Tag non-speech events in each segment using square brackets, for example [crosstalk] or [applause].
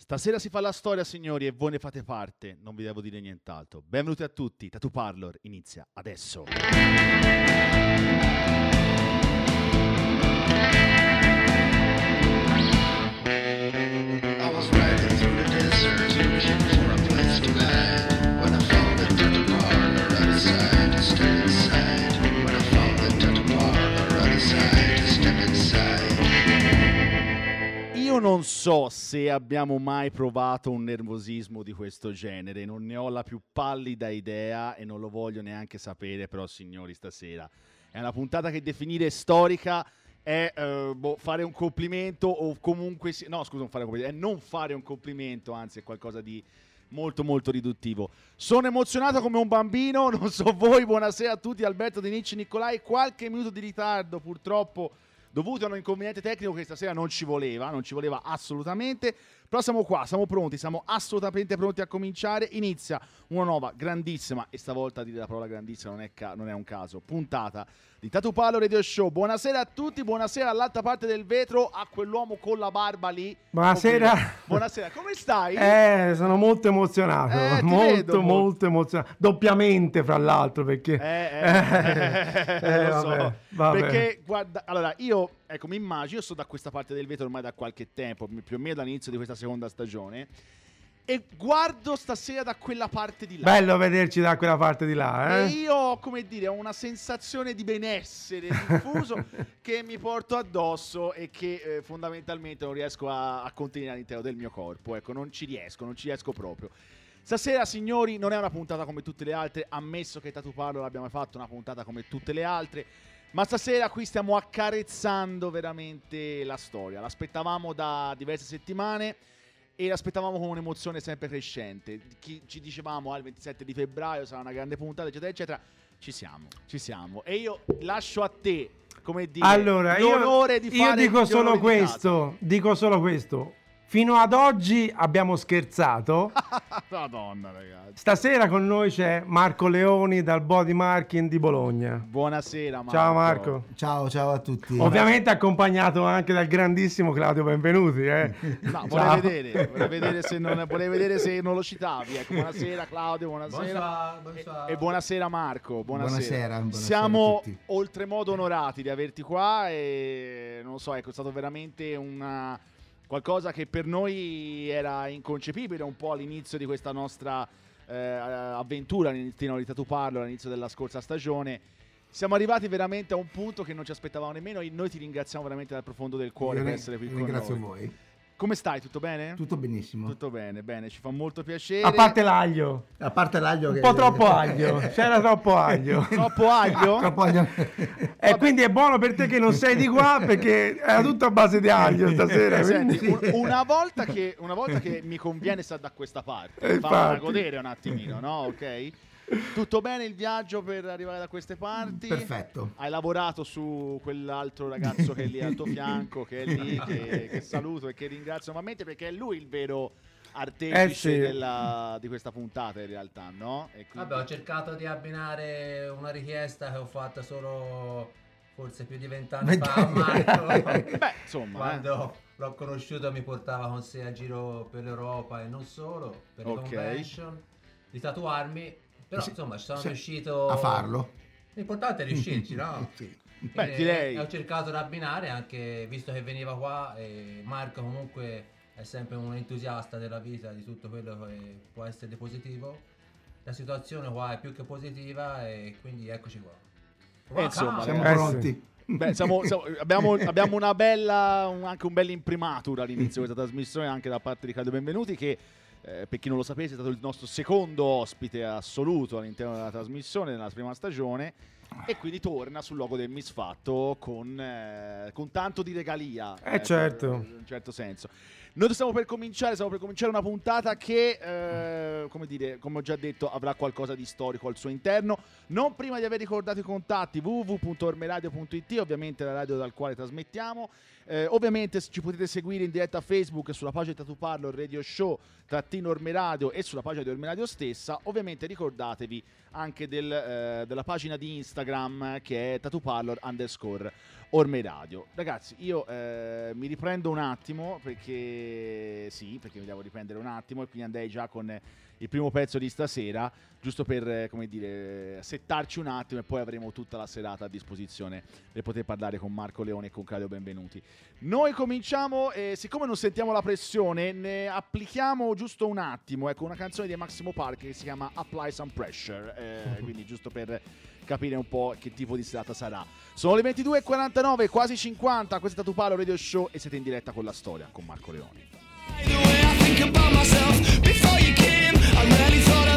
Stasera si fa la storia, signori, e voi ne fate parte. Non vi devo dire nient'altro. Benvenuti a tutti. Tattoo Parlor inizia adesso. Io non so se abbiamo mai provato un nervosismo di questo genere, non ne ho la più pallida idea e non lo voglio neanche sapere, però signori stasera è una puntata che definire storica è eh, boh, fare un complimento o comunque si- no scusa non fare un complimento, è non fare un complimento, anzi è qualcosa di molto molto riduttivo. Sono emozionato come un bambino, [laughs] non so voi, buonasera a tutti, Alberto De Nicci Nicolai, qualche minuto di ritardo purtroppo dovuto a un inconveniente tecnico che stasera non ci voleva, non ci voleva assolutamente. Però siamo qua, siamo pronti, siamo assolutamente pronti a cominciare. Inizia una nuova, grandissima, e stavolta dire la parola grandissima non è, ca- non è un caso, puntata di Tatu Palo Radio Show. Buonasera a tutti, buonasera all'altra parte del vetro a quell'uomo con la barba lì. Buonasera. Buonasera, come stai? [laughs] Eh, sono molto emozionato, Eh, molto, vedo, molto emozionato. Doppiamente, fra l'altro, perché... Eh, eh, [laughs] Eh, [laughs] lo so. vabbè, vabbè. Perché, guarda, allora, io, ecco, mi immagino, io sto da questa parte del vetro ormai da qualche tempo, più o meno dall'inizio di questa seconda stagione, e guardo stasera da quella parte di là. Bello vederci da quella parte di là, E eh? io, come dire, ho una sensazione di benessere diffuso [laughs] che mi porto addosso e che eh, fondamentalmente non riesco a, a contenere all'interno del mio corpo. Ecco, non ci riesco, non ci riesco proprio. Stasera, signori, non è una puntata come tutte le altre, ammesso che Tatu Parlo l'abbiamo fatto una puntata come tutte le altre. Ma stasera qui stiamo accarezzando veramente la storia. L'aspettavamo da diverse settimane e l'aspettavamo con un'emozione sempre crescente. Chi- ci dicevamo al 27 di febbraio sarà una grande puntata, eccetera, eccetera. Ci siamo, ci siamo. E io lascio a te, come dire, Allora, io, l'onore di io fare dico gli solo di questo, dico solo questo. Fino ad oggi abbiamo scherzato. [laughs] Madonna, ragazzi. Stasera con noi c'è Marco Leoni dal Body Marking di Bologna. Buonasera, Marco. Ciao Marco. Ciao, ciao a tutti. Ovviamente accompagnato anche dal grandissimo Claudio Benvenuti, eh. [laughs] No, Ciao. vorrei vedere, vorrei vedere, se non, vorrei vedere se non lo citavi. Ecco, buonasera Claudio, buonasera. E, e buonasera Marco, buonasera. Buonasera, buonasera Siamo oltremodo onorati di averti qua e non lo so, ecco, è stato veramente una, qualcosa che per noi era inconcepibile un po' all'inizio di questa nostra eh, avventura all'interno di Tatu Parlo, all'inizio della scorsa stagione. Siamo arrivati veramente a un punto che non ci aspettavamo nemmeno e noi ti ringraziamo veramente dal profondo del cuore Io per essere qui con ringrazio noi. voi. Come stai? Tutto bene? Tutto benissimo. Tutto bene, bene, ci fa molto piacere. A parte l'aglio. A parte l'aglio Un che... po' troppo [laughs] aglio. C'era troppo aglio. [laughs] Troppo aglio? [laughs] Troppo aglio. E quindi è buono per te che non sei di qua perché era tutto a base di aglio stasera. Senti, quindi- un- una, volta che, una volta che mi conviene stare da questa parte, Eh, infatti. godere un attimino, no? Ok? Tutto bene il viaggio per arrivare da queste parti? Perfetto. Hai lavorato su quell'altro ragazzo che è lì al tuo [laughs] fianco, che è lì, che, che saluto e che ringrazio nuovamente perché è lui il vero artefice Eh sì. della- di questa puntata in realtà, no? E quindi- Vabbè, ho cercato di abbinare una richiesta che ho fatto solo forse più di vent'anni fa a Marco. [laughs] Beh, insomma, eh. Quando l'ho conosciuto mi portava con sé a giro per l'Europa e non solo, per le Ok. convention, di tatuarmi. Però Sì, insomma ci sono riuscito A farlo. L'importante è riuscirci, no? Sì. Beh, E- direi. ho cercato di abbinare anche visto che veniva qua e Marco comunque è sempre un entusiasta della vita di tutto quello che può essere positivo la situazione qua è più che positiva e quindi eccoci qua Eh, insomma, Siamo Eh, pronti. Beh, siamo- siamo- abbiamo, [laughs] abbiamo una bella, un- anche un bel imprimatur all'inizio di questa trasmissione, anche da parte di Riccardo Benvenuti, che eh, per chi non lo sapesse è stato il nostro secondo ospite assoluto all'interno della trasmissione nella prima stagione. E quindi torna sul logo del misfatto con, eh, con tanto di regalia. Eh, ecco, certo. In un certo senso. Noi stiamo per cominciare, stiamo per cominciare una puntata che, eh, come dire, come ho già detto, avrà qualcosa di storico al suo interno. Non prima di aver ricordato i contatti www.ormeradio.it, ovviamente la radio dal quale trasmettiamo. Eh, ovviamente ci potete seguire in diretta a Facebook sulla pagina Tatu Parlo Radio Show trattino Ormeradio e sulla pagina di Ormeradio stessa. Ovviamente ricordatevi anche del, eh, della pagina di Instagram che è tatuparlor underscore Ormeradio. Ragazzi, io eh, mi riprendo un attimo perché sì, perché mi devo riprendere un attimo e quindi andrei già con il primo pezzo di stasera, giusto per, eh, come dire, settarci un attimo e poi avremo tutta la serata a disposizione per poter parlare con Marco Leone e con Claudio Benvenuti. Noi cominciamo e siccome non sentiamo la pressione, ne applichiamo giusto un attimo, ecco, una canzone di Massimo Park che si chiama Apply Some Pressure, eh, [laughs] quindi giusto per capire un po' che tipo di serata sarà. Sono le 22.49, quasi 50, questo è Tatupalo Radio Show e siete in diretta con la storia con Marco Leone. The way I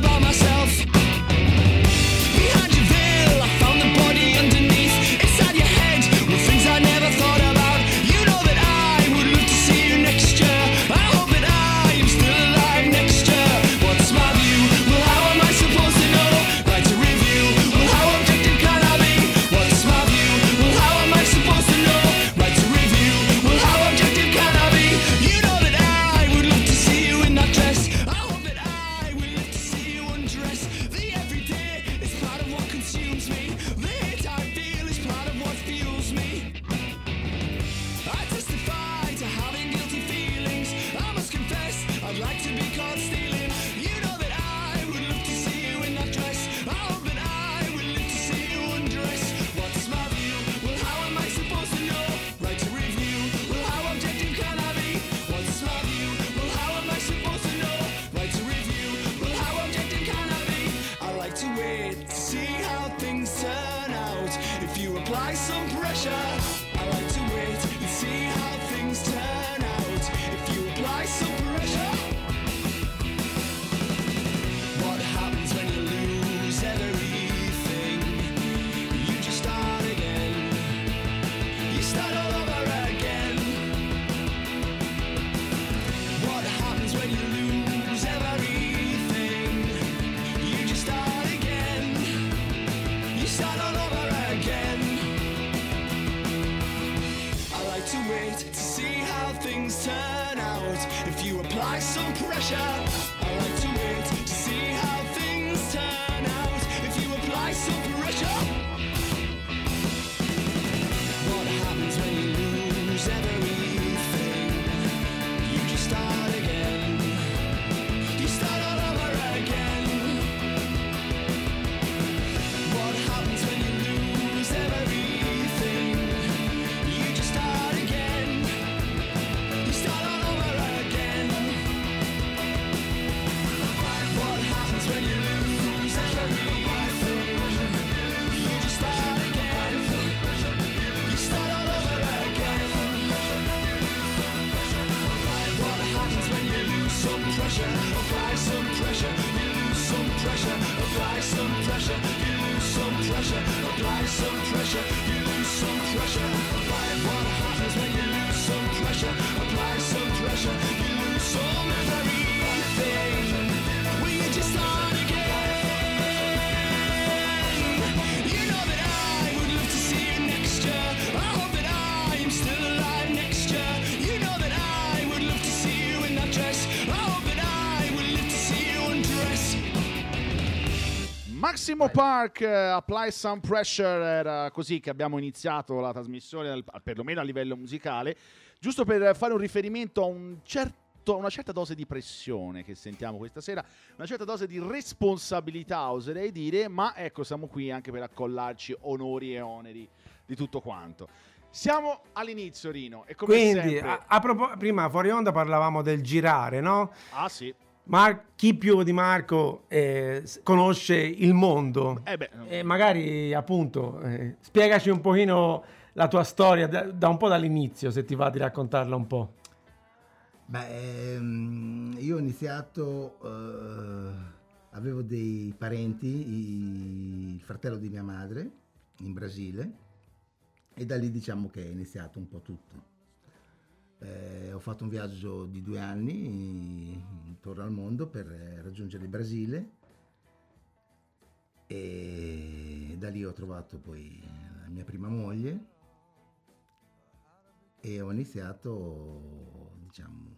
Massimo Park, eh, Apply Some Pressure, era così che abbiamo iniziato la trasmissione, al- perlomeno a livello musicale, giusto per fare un riferimento a un certo- una certa dose di pressione che sentiamo questa sera, una certa dose di responsabilità, oserei dire, ma ecco, siamo qui anche per accollarci onori e oneri di tutto quanto. Siamo all'inizio, Rino, e come Quindi, sempre... a, a propos- prima fuori onda parlavamo del girare, no? Ah sì, Ma chi più di Marco eh, conosce il mondo? eh beh, E magari appunto eh, spiegaci un pochino la tua storia da, da un po' dall'inizio, se ti va di raccontarla un po'. Beh, ehm, io ho iniziato, eh, avevo dei parenti, il fratello di mia madre in Brasile e da lì diciamo che è iniziato un po' tutto. Eh, ho fatto un viaggio di due anni intorno al mondo per eh, raggiungere il Brasile e da lì ho trovato poi la mia prima moglie e ho iniziato diciamo,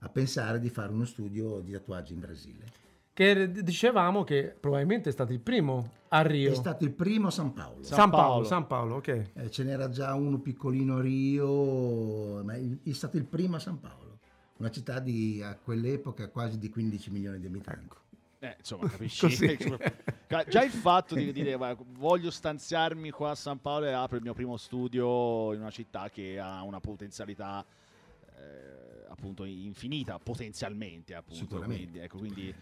a pensare di fare uno studio di tatuaggi in Brasile. Che dicevamo che probabilmente è stato il primo a Rio. È stato il primo a San Paolo. San Paolo, Paolo. San Paolo, ok. Eh, ce n'era già uno piccolino a Rio, ma è stato il primo a San Paolo, una città di a quell'epoca quasi di 15 milioni di abitanti. Eh, insomma, capisci? [laughs] Già il fatto di dire "Guarda, voglio stanziarmi qua a San Paolo e apro il mio primo studio in una città che ha una potenzialità eh, appunto infinita, potenzialmente appunto. Sicuramente. Quindi, ecco, quindi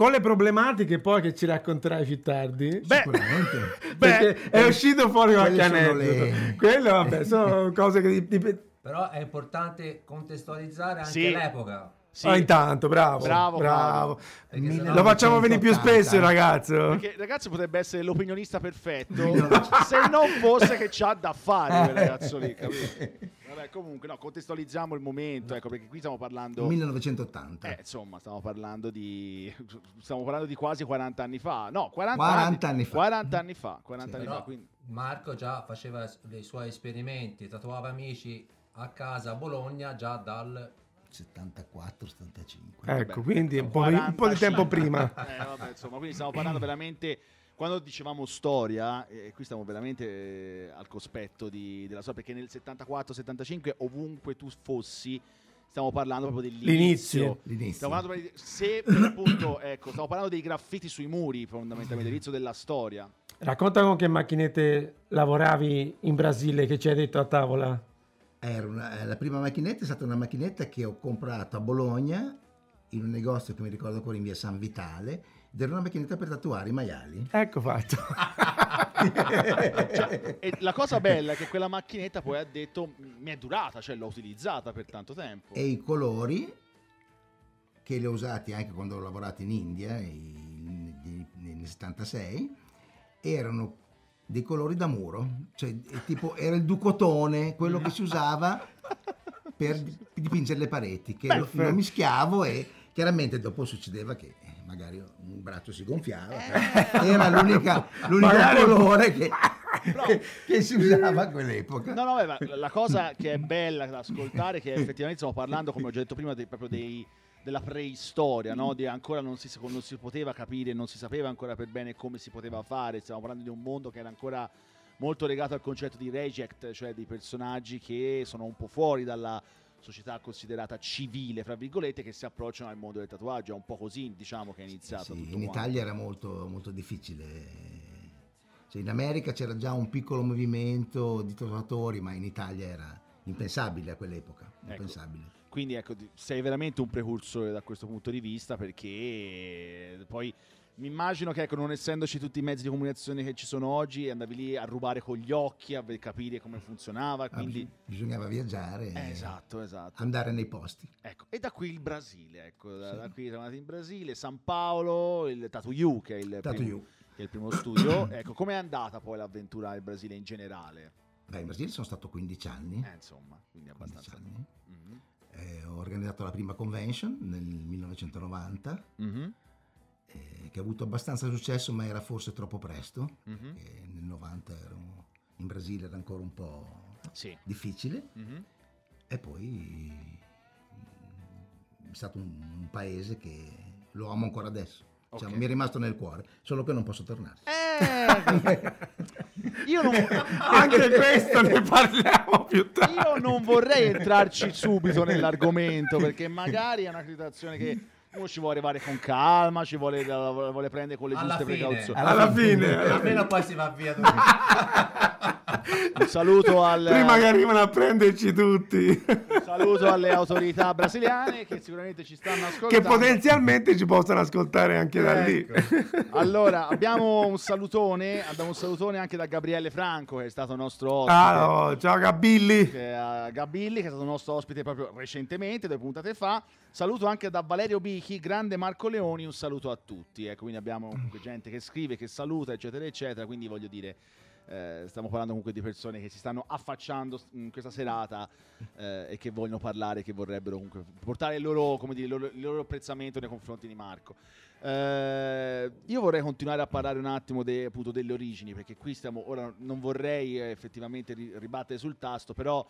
Con le problematiche poi che ci racconterai più tardi. Beh, Sicuramente. [laughs] perché è uscito fuori qualche aneddoto. le- Quello, vabbè, sono cose che... di- di- Però è importante contestualizzare anche Sì. l'epoca. Sì, Ah, intanto, bravo. Bravo, bravo. Sennò- Lo facciamo venire più 1980. spesso il ragazzo. perché il ragazzo potrebbe essere l'opinionista perfetto [laughs] se non fosse che c'ha da fare quel ragazzo lì, capito? [laughs] Vabbè, comunque, no, contestualizziamo il momento, ecco, perché qui stiamo parlando 1980. Eh, insomma, stiamo parlando di stiamo parlando di quasi 40 anni fa. No, 40, 40 anni fa. 40 anni fa, 40 anni Però fa, quindi Marco già faceva i suoi esperimenti, tatuava amici a casa a Bologna già dal 74, 75. Ecco, quindi un po', 45. un po' di tempo [laughs] prima. Eh, vabbè, insomma, quindi stiamo parlando veramente quando dicevamo storia, e qui stiamo veramente eh, al cospetto di- della storia, perché nel 74-75 ovunque tu fossi stiamo parlando proprio dell'inizio. L'inizio. Parlando di- se per appunto, ecco, stiamo parlando dei graffiti sui muri fondamentalmente, l'inizio della storia. Racconta con che macchinette lavoravi in Brasile che ci hai detto a tavola. Era una- eh, la prima macchinetta è stata una macchinetta che ho comprato a Bologna in un negozio che mi ricordo ancora in via San Vitale ed era una macchinetta per tatuare i maiali. Ecco fatto. Cioè, [laughs] e la cosa bella è che quella macchinetta poi ha detto mi è durata, cioè l'ho utilizzata per tanto tempo. e i colori che li ho usati anche quando ho lavorato in India in- in- nel 76 erano dei colori da muro cioè è tipo era il ducotone quello che si usava per di- dipingere le pareti che lo, lo mischiavo e chiaramente dopo succedeva che eh, magari un braccio si gonfiava però era l'unica, [laughs] l'unico Magari- colore che, [laughs] che- che si usava a quell'epoca. No, no, beh, ma la cosa [laughs] che è bella da ascoltare è che effettivamente stiamo parlando, come ho già detto prima, dei- proprio dei- della preistoria, no? Di ancora non si, non si poteva capire, non si sapeva ancora per bene come si poteva fare, stiamo parlando di un mondo che era ancora molto legato al concetto di reject, cioè di personaggi che sono un po' fuori dalla società considerata civile, fra virgolette, che si approcciano al mondo del tatuaggio. È un po' così, diciamo, che è iniziato Sì, tutto in. Italia era molto, molto difficile. Cioè, in America c'era già un piccolo movimento di tatuatori, ma in Italia era impensabile a quell'epoca. Ecco. Quindi ecco, sei veramente un precursore da questo punto di vista perché poi mi immagino che ecco, non essendoci tutti i mezzi di comunicazione che ci sono oggi, andavi lì a rubare con gli occhi, a capire come funzionava, Ma quindi... bis- bisognava viaggiare Eh, esatto, esatto. andare nei posti. Ecco, e da qui il Brasile, ecco, da, da qui siamo andati in Brasile, San Paolo, il You, che è il, primo, che è il primo studio. [coughs] ecco, com'è andata poi l'avventura al Brasile in generale? Beh, in Brasile sono stato 15 anni. Eh, insomma, quindi 15 abbastanza... anni. Eh, ho organizzato la prima convention nel 1990, Mhm, eh, che ha avuto abbastanza successo, ma era forse troppo presto. mhm. che nel 90 ero in Brasile era ancora un po' Sì. difficile. Mhm. E poi mm, è stato un, un paese che lo amo ancora adesso. Cioè, Ok. Mi è rimasto nel cuore, solo che non posso tornare. Eh, [laughs] io non, Anche [laughs] questo ne parliamo più tardi. io non vorrei entrarci subito [laughs] nell'argomento perché magari è una situazione che uno ci vuole arrivare con calma, ci vuole, vuole prendere con le Alla giuste fine. precauzioni. Alla fine, almeno poi si va via tutto. Un saluto, al, prima che arrivano a prenderci tutti, un saluto alle autorità brasiliane che sicuramente ci stanno che ascoltando. potenzialmente ci possono ascoltare anche da lì. Ecco. Allora, abbiamo un salutone, abbiamo un salutone anche da Gabriele Franco che è stato nostro ospite. Ah, no, ciao Gabilli. che è Gabilli, che è stato nostro ospite proprio recentemente, due puntate fa. Saluto anche da Valerio Bichi, grande Marco Leoni, un saluto a tutti. Ecco, quindi abbiamo comunque gente che scrive, che saluta, eccetera, eccetera. Quindi voglio dire, eh, stiamo parlando comunque di persone che si stanno affacciando in questa serata eh, e che vogliono parlare, che vorrebbero comunque portare il loro, come dire, il loro, il loro apprezzamento nei confronti di Marco. Eh, io vorrei continuare a parlare un attimo de- appunto delle origini, perché qui stiamo, ora non vorrei effettivamente ri- ribattere sul tasto, però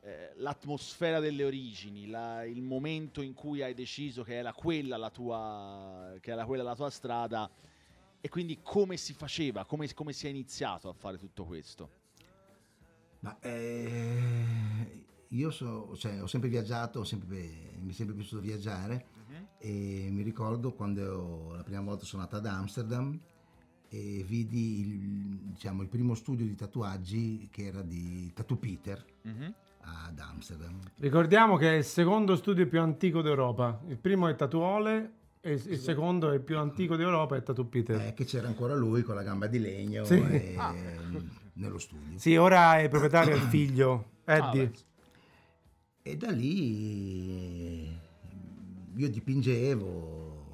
eh, l'atmosfera delle origini, la- il momento in cui hai deciso che era quella la tua, che era quella la tua strada e quindi come si faceva, come, come si è iniziato a fare tutto questo? Ma eh, io so- cioè, ho sempre viaggiato, ho sempre- mi è sempre piaciuto viaggiare e mi ricordo quando la prima volta sono andato ad Amsterdam e vidi il, diciamo, il primo studio di tatuaggi che era di Tattoo Peter ad Amsterdam. Ricordiamo che è il secondo studio più antico d'Europa. Il primo è Tatuole e il secondo è il più antico d'Europa è Tattoo Peter. Eh, che c'era ancora lui con la gamba di legno Sì. e- Ah. nello studio. Sì, ora è proprietario il figlio, Eddie. Ah, E da lì io dipingevo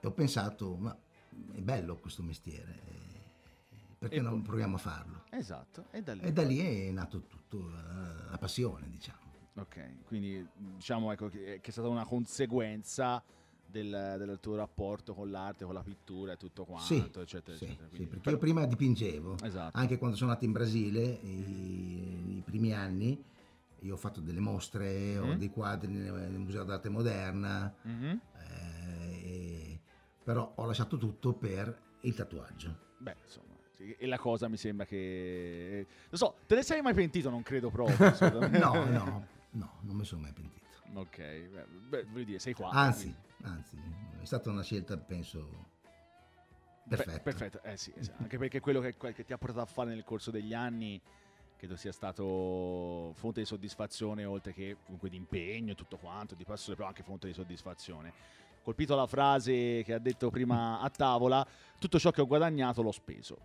e ho pensato, ma è bello questo mestiere, perché E non poi- proviamo a farlo? esatto, e da lì. E da lì è nato tutto, la, la passione, diciamo. Ok, quindi diciamo ecco, che, è stata una conseguenza del, del tuo rapporto con l'arte, con la pittura e tutto quanto, Sì, eccetera, sì, eccetera. sì, Quindi- perché io prima dipingevo, Esatto. anche quando sono nato in Brasile, i, i primi anni, io ho fatto delle mostre, ho Mhm. dei quadri nel, Museo d'Arte Moderna, Mhm. eh, però ho lasciato tutto per il tatuaggio. Beh, insomma, sì, e la cosa mi sembra che... Non so, te ne sei mai pentito? Non credo proprio. [laughs] No, no, no, non mi sono mai pentito. Ok, beh, voglio dire, sei qua. Anzi, quindi- anzi, è stata una scelta, penso, perfetta. perfetto, eh sì, esatto. anche perché quello che, che ti ha portato a fare nel corso degli anni credo sia stato fonte di soddisfazione oltre che comunque di impegno e tutto quanto, di passione, però anche fonte di soddisfazione. Colpito la frase che ha detto prima a tavola, tutto ciò che ho guadagnato l'ho speso. [laughs]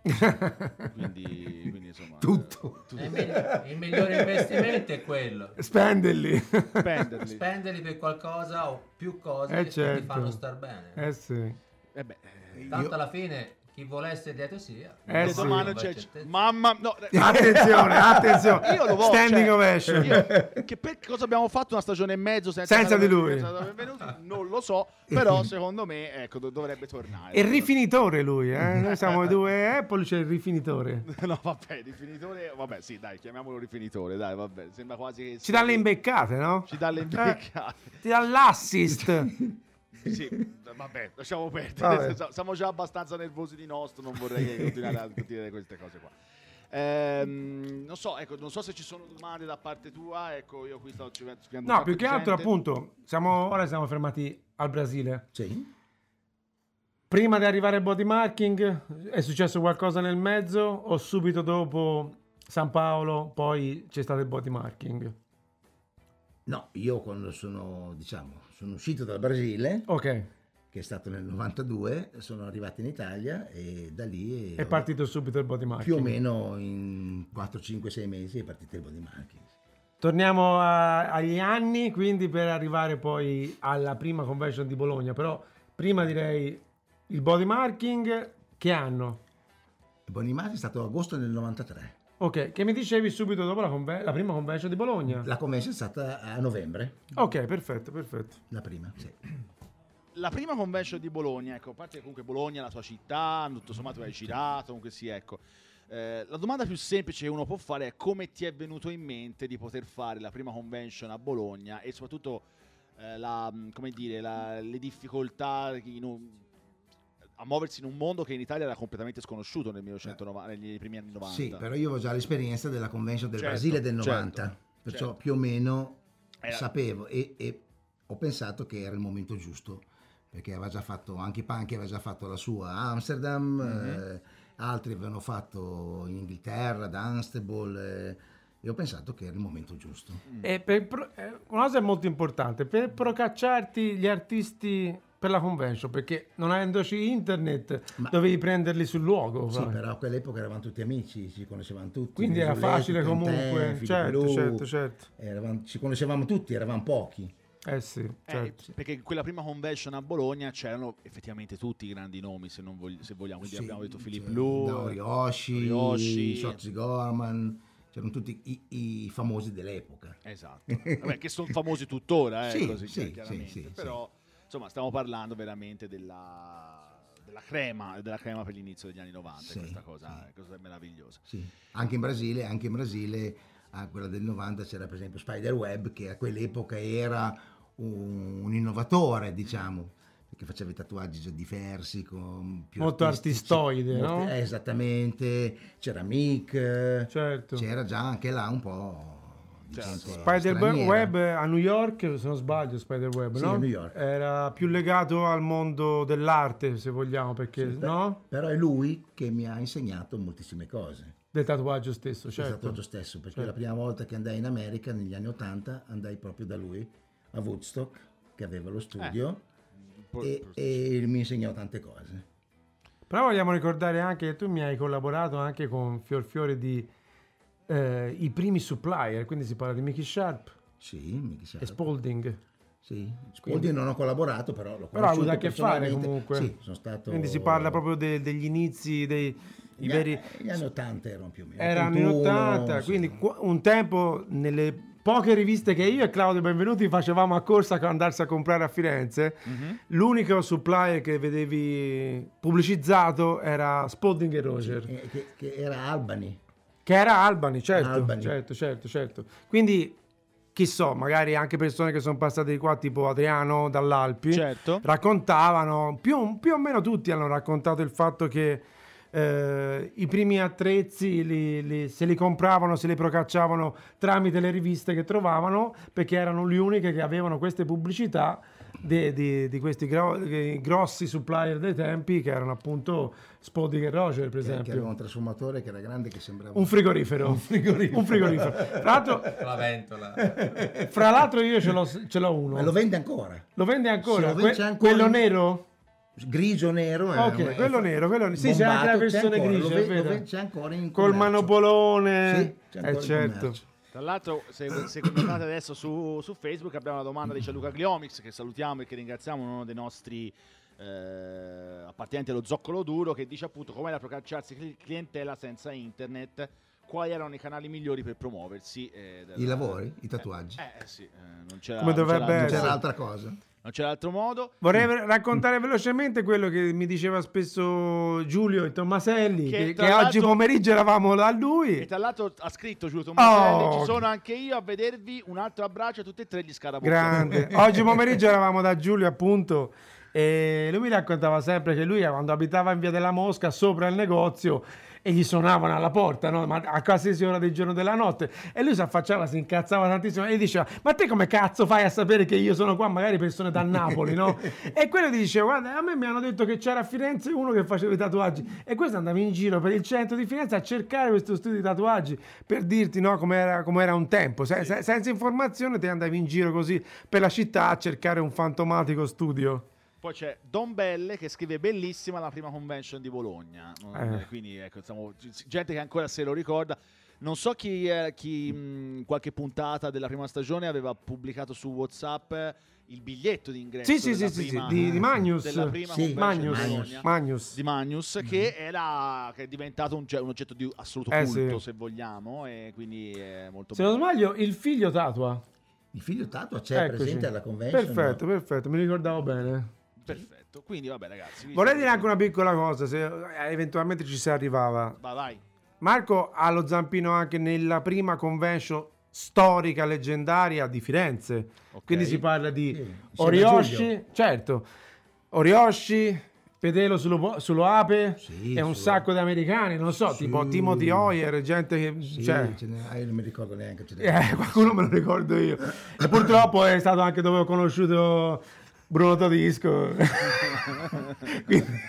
quindi, quindi, insomma, Tutto. eh, il, megli- il migliore investimento è quello. Spenderli. spenderli. Spenderli per qualcosa o più cose Eh, che certo. ti fanno star bene. eh sì. Eh beh, eh, Tanto Io- alla fine chi volesse dietro sia. Eh, sì. domani c'è, mamma, no, eh, Attenzione, [laughs] attenzione. Io lo voglio. Standing cioè, ovation. io- che per cosa abbiamo fatto una stagione e mezzo senza, Senza di lui. benvenuti? Non lo so, però [laughs] secondo me ecco, do- dovrebbe tornare. È il rifinitore lui, eh? Noi siamo i [laughs] due Apple, c'è il rifinitore. No, vabbè, rifinitore. Vabbè, sì, dai, chiamiamolo rifinitore, dai, vabbè. Sembra quasi che Ci dà le imbeccate, no? Ci dà le Eh, imbeccate. ti dà l'assist. Sì, vabbè, lasciamo perdere. Vabbè. Siamo già abbastanza nervosi di nostro, non vorrei continuare a dire queste cose qua. Ehm, non so, ecco, non so se ci sono domande da parte tua, ecco, io qui sto scrivendo un No, più che altro gente. appunto, siamo, ora siamo fermati al Brasile. Sì. Prima di arrivare al body marking è successo qualcosa nel mezzo o subito dopo San Paolo poi c'è stato il body marking? No, io quando sono, diciamo, sono uscito dal Brasile, Ok, che è stato nel 92, sono arrivato in Italia e da lì è partito subito il body marking. più o meno in 4, 5, 6 mesi è partito il body marking. Torniamo a- agli anni, quindi per arrivare poi alla prima convention di Bologna, però prima direi il body marking che anno? Il body marking è stato agosto del 93. Ok, che mi dicevi subito dopo la, conve- la prima convention di Bologna? La convention è stata a novembre, Ok, perfetto, perfetto. la prima, sì. La prima convention di Bologna, ecco, a parte che comunque Bologna è la tua città, tutto sommato hai girato, comunque sì, ecco. Eh, la domanda più semplice che uno può fare è come ti è venuto in mente di poter fare la prima convention a Bologna e soprattutto eh, la, come dire, la- le difficoltà in un- a muoversi in un mondo che in Italia era completamente sconosciuto nel 1990, negli primi anni 90. Sì, però io avevo già l'esperienza della convention del Certo, Brasile del certo, 90, perciò certo. più o meno Era- sapevo e, e ho pensato che era il momento giusto, perché aveva già fatto, anche Panchi aveva già fatto la sua a Amsterdam, Mhm. eh, altri avevano fatto in Inghilterra, ad Unstable, eh, e ho pensato che era il momento giusto. E per eh, una cosa molto importante, per procacciarti gli artisti per la convention, perché non avendoci internet Ma- dovevi prenderli sul luogo. Sì, vai. però a quell'epoca eravamo tutti amici, ci conoscevamo tutti. Quindi era Desuletti, facile comunque. Filippo Certo, Lu, certo, certo. eravamo- ci conoscevamo tutti, eravamo pochi. Eh sì, Eh, certo. perché in quella prima convention a Bologna c'erano effettivamente tutti i grandi nomi, se, non vogli- se vogliamo. Quindi Sì, abbiamo detto Filippo c'era Lu, Naori Oshi, Ryoshi. Shotzi Gorman, c'erano tutti i, i famosi dell'epoca. Esatto, Vabbè, che sono famosi tuttora, eh, Sì, così, sì, chiaramente. sì, sì, Però, insomma, stiamo parlando veramente della, della crema, della crema per l'inizio degli anni 90. Sì, questa cosa, sì. cosa meravigliosa. Sì. Anche in Brasile, anche in Brasile a quella del 90 c'era per esempio Spiderweb che a quell'epoca era un, un innovatore, diciamo, perché faceva i tatuaggi già diversi, con più Molto artistici. artistoide, Molto- no? eh, esattamente, c'era Mick, eh, Certo. c'era già anche là un po' Spider-Web straniera. a New York, se non sbaglio, Spider-Web, Sì, no? a New York. Era più legato al mondo dell'arte, se vogliamo, perché, Sì, no? Però è lui che mi ha insegnato moltissime cose. Del tatuaggio stesso, certo. tatuaggio stesso, perché Certo. la prima volta che andai in America, negli anni 80, andai proprio da lui a Woodstock, che aveva lo studio, po'- e, e mi insegnò tante cose. Però vogliamo ricordare anche che tu mi hai collaborato anche con Fior Fiore di eh, i primi supplier, quindi si parla di Mickey Sharp Sì, mi chissà. e Spalding. Sì, Spalding non ho collaborato, però l'ho Però ha avuto a che fare comunque. Sì, sono stato... Quindi si parla proprio de- degli inizi, dei i Gli, veri... gli anni 80 erano più o meno. Erano anni 81, 80, sì. quindi qu- un tempo nelle poche riviste che io e Claudio Benvenuti facevamo a corsa per andarsi a comprare a Firenze, Mhm. l'unico supplier che vedevi pubblicizzato era Spalding e Roger. Eh, che, che era Albany. Che era Albany, certo, Albany. certo, certo, certo. Quindi, chi so, magari anche persone che sono passate di qua, tipo Adriano dall'Alpi, Certo. raccontavano, più, più o meno tutti hanno raccontato il fatto che eh, i primi attrezzi li- li- se li compravano, se li procacciavano tramite le riviste che trovavano, perché erano le uniche che avevano queste pubblicità de- di, di questi gro- grossi supplier dei tempi, che erano appunto Spalding e Roger, per Che, che esempio. aveva un trasformatore che era grande che sembrava Un frigorifero. Un frigorifero. Tra l'altro, [laughs] La ventola. [laughs] fra l'altro io ce l'ho, ce l'ho uno. Ma lo vende ancora. Lo vende ancora? Lo vende ancora. quello nero? Grigio nero. eh, Ok, è- quello nero, quello nero. Sì, c'è anche la versione grigia, è ve- c'è ancora in Col commercio. manopolone. Sì, c'è ancora eh in certo. commercio. Tra l'altro, se, se commentate adesso su, su Facebook, abbiamo una domanda di Gianluca Gliomix, che salutiamo e che ringraziamo, uno dei nostri eh, appartenenti allo zoccolo duro, che dice appunto come era procacciarsi cli- clientela senza internet, quali erano i canali migliori per promuoversi. eh, della- I lavori, i tatuaggi. Eh, eh, sì, eh, non c'era, Come non c'era- dovrebbe non Non essere. c'era c'era, altra cosa. Non c'era altro modo. Vorrei raccontare velocemente quello che mi diceva spesso Giulio e Tommaselli, Che che, che oggi pomeriggio eravamo da E lui. tra l'altro ha scritto Giulio Tommaselli, Oh, ci sono anche io a vedervi, un altro abbraccio a tutti e tre gli scarabocchi. Grande. [laughs] Oggi pomeriggio eravamo da Giulio appunto e lui mi raccontava sempre che lui quando abitava in via della Mosca sopra il negozio e gli suonavano alla porta no? Ma a qualsiasi ora del giorno e della notte. E lui si affacciava, si incazzava tantissimo e gli diceva ma te come cazzo fai a sapere che io sono qua magari persone da Napoli no? [laughs] e quello gli diceva guarda a me mi hanno detto che c'era a Firenze uno che faceva i tatuaggi. E questo andava in giro per il centro di Firenze a cercare questo studio di tatuaggi per dirti no, com'era, com'era un tempo. Se- se- senza informazione te andavi in giro così per la città a cercare un fantomatico studio Poi c'è Don Belle che scrive bellissima la prima convention di Bologna. Non- Eh. Quindi ecco, insomma, c- gente che ancora se lo ricorda. Non so chi, eh, chi, mh, qualche puntata della prima stagione aveva pubblicato su WhatsApp il biglietto d'ingresso sì sì sì, sì, sì, prima- di, di Magnus della prima Sì, Magnus, di Magnus. Bologna. Magnus. Di Magnus, che, era, che è diventato un, un oggetto di assoluto Eh, culto, sì. se vogliamo, e quindi è molto se non bello. sbaglio il figlio tatua Il figlio tatua c'è Eccoci. presente alla convention. perfetto no? perfetto mi ricordavo bene Perfetto, quindi vabbè ragazzi. vorrei dire anche una piccola cosa se eh, eventualmente ci si arrivava Vai, vai. Marco ha lo zampino anche nella prima convention storica leggendaria di Firenze. Ok. Quindi si parla di Sì, Orioshi, certo, Orioshi, Pedelo sullo, sullo Ape Sì, e un su- sacco di americani, non so, Sì. tipo Timothy Hoyer, gente che... Sì, cioè, ce n'è- ah, io non mi ricordo neanche. eh, [laughs] qualcuno me lo ricordo io. E purtroppo è stato anche dove ho conosciuto Bruno Todisco. [laughs] Quindi,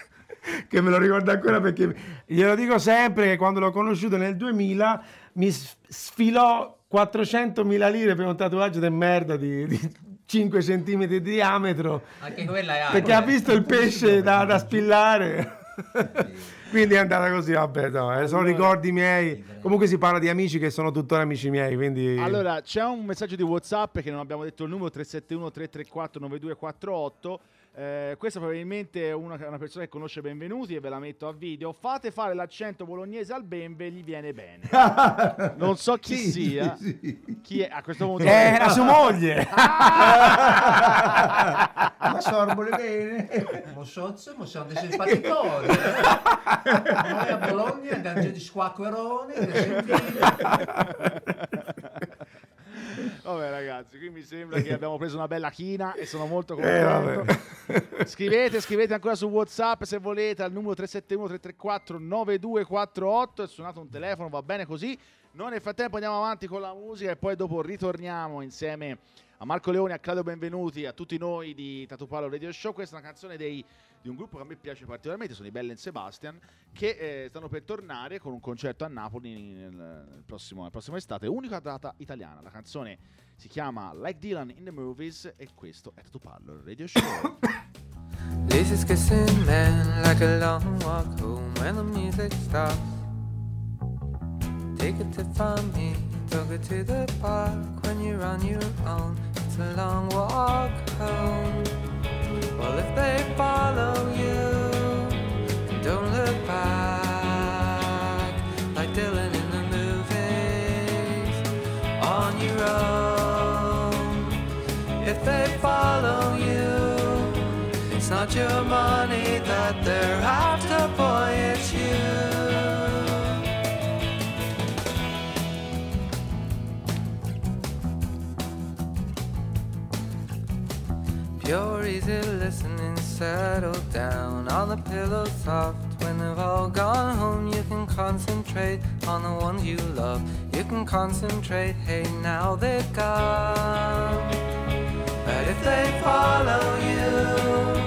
che me lo ricordo ancora perché glielo dico sempre che quando l'ho conosciuto nel 2000 mi sfilò 400.000 lire per un tatuaggio di merda di, di 5 cm di diametro Anche quella è perché ha visto il pesce da, da spillare. Quindi è andata così, vabbè, no, eh, sono ricordi miei. Comunque si parla di amici che sono tuttora amici miei, quindi... Allora, c'è un messaggio di WhatsApp che non abbiamo detto il numero 371 334 9248 Eh, questa probabilmente è una, una persona che conosce Benvenuti e ve la metto a video. Fate fare l'accento bolognese al Bembe, gli viene bene. [laughs] Non so chi Sì, sia. sì, sì. Chi è? A questo punto Eh, la sua moglie. [laughs] Ma sorbole bene. Mo sciozzo, mo siamo dei simpatitori. Noi a Bologna abbiamo già di squacqueroni, di sentire. Vabbè ragazzi, qui mi sembra che abbiamo preso una bella china e sono molto Eh, contento. scrivete, scrivete ancora su WhatsApp se volete al numero 371 334 9248 è suonato un telefono, va bene così. Noi nel frattempo andiamo avanti con la musica e poi dopo ritorniamo insieme a Marco Leone, a Claudio Benvenuti, a tutti noi di Tatu Palo Radio Show. Questa è una canzone dei- di un gruppo che a me piace particolarmente, sono i Bell Sebastian, che eh, stanno per tornare con un concerto a Napoli nel, nel prossimo, nella prossima estate, unica data italiana. La canzone si chiama Like Dylan in the Movies e questo è Tatu Palo Radio Show. [coughs] This is kissing man like a long walk home when the music stops. Take a tip from me, took it to the park when you're on your own. It's a long walk home. Well, if they follow you, don't look back like Dylan in the movies on your own. If they follow you, it's not your money that they're after, boy, it's you. Pure easy listening, settle down on the pillow soft. When they've all gone home, you can concentrate on the ones you love. You can concentrate, hey, now they're gone. But if they follow you,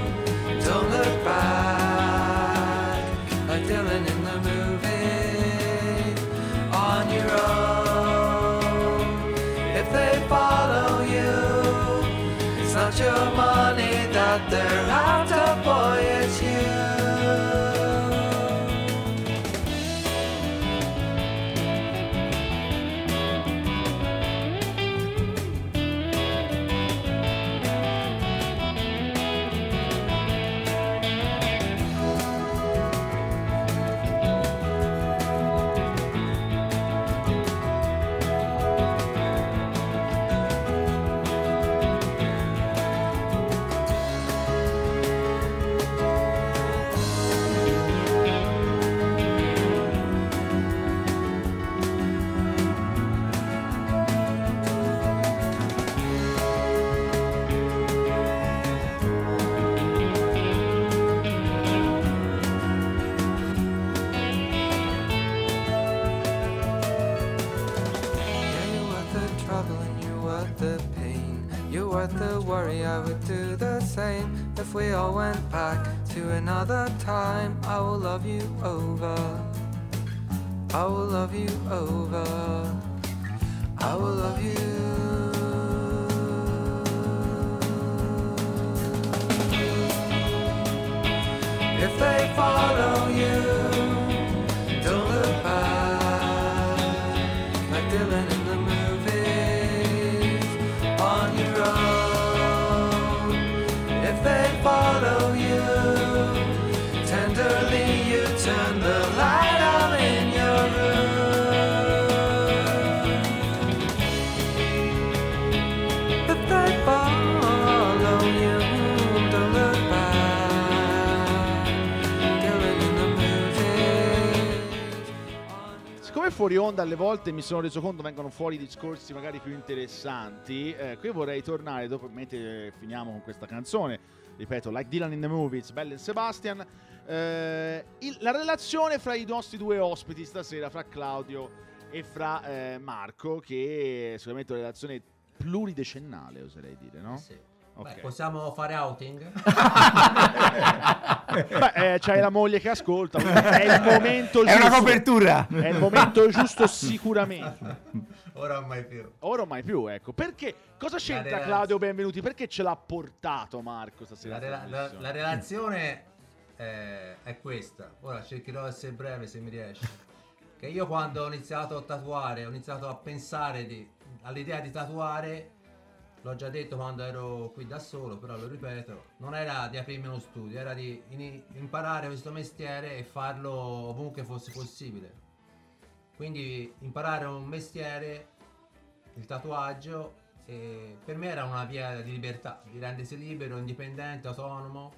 We all went back to another time, I will love you over. I will love you over. I will love you. If they follow you, fuori onda alle volte mi sono reso conto vengono fuori discorsi magari più interessanti, eh, qui vorrei tornare dopo mentre finiamo con questa canzone, ripeto, Like Dylan in the Movies, Bell and Sebastian, eh, il- la relazione fra i nostri due ospiti stasera, fra Claudio e fra eh, Marco, che è sicuramente una relazione pluridecennale, oserei dire, no? Sì. Ok. Beh, possiamo fare outing? [laughs] Beh, eh, c'hai la moglie che ascolta, è il [laughs] momento È giusto. una copertura. È il momento giusto sicuramente. [laughs] Ora mai più. Ora mai più, ecco. Perché? Cosa c'entra Claudio Benvenuti? Perché ce l'ha portato Marco stasera? La, rela- la- la relazione eh, è questa. Ora cercherò di essere breve se mi riesce. Che io quando ho iniziato a tatuare, ho iniziato a pensare di- all'idea di tatuare, l'ho già detto quando ero qui da solo, però lo ripeto, non era di aprirmi uno studio, era di imparare questo mestiere e farlo ovunque fosse possibile. Quindi imparare un mestiere, il tatuaggio, per me era una via di libertà, di rendersi libero, indipendente, autonomo.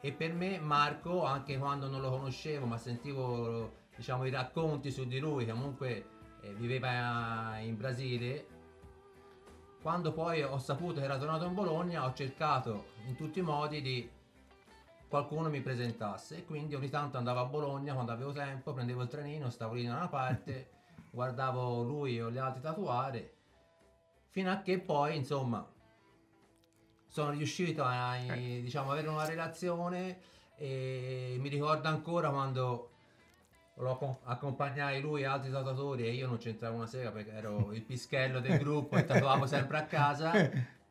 E per me Marco, anche quando non lo conoscevo, ma sentivo diciamo, i racconti su di lui, comunque eh, viveva in Brasile, quando poi ho saputo che era tornato in Bologna, ho cercato in tutti i modi di qualcuno mi presentasse. E quindi ogni tanto andavo a Bologna quando avevo tempo, prendevo il trenino, stavo lì da una parte, [laughs] guardavo lui o gli altri tatuare, fino a che poi, insomma, sono riuscito a diciamo, avere una relazione e mi ricordo ancora quando lo accom- accompagnai lui e altri tatuatori e io non c'entravo una sega perché ero il pischello del gruppo [laughs] e tatuavo sempre a casa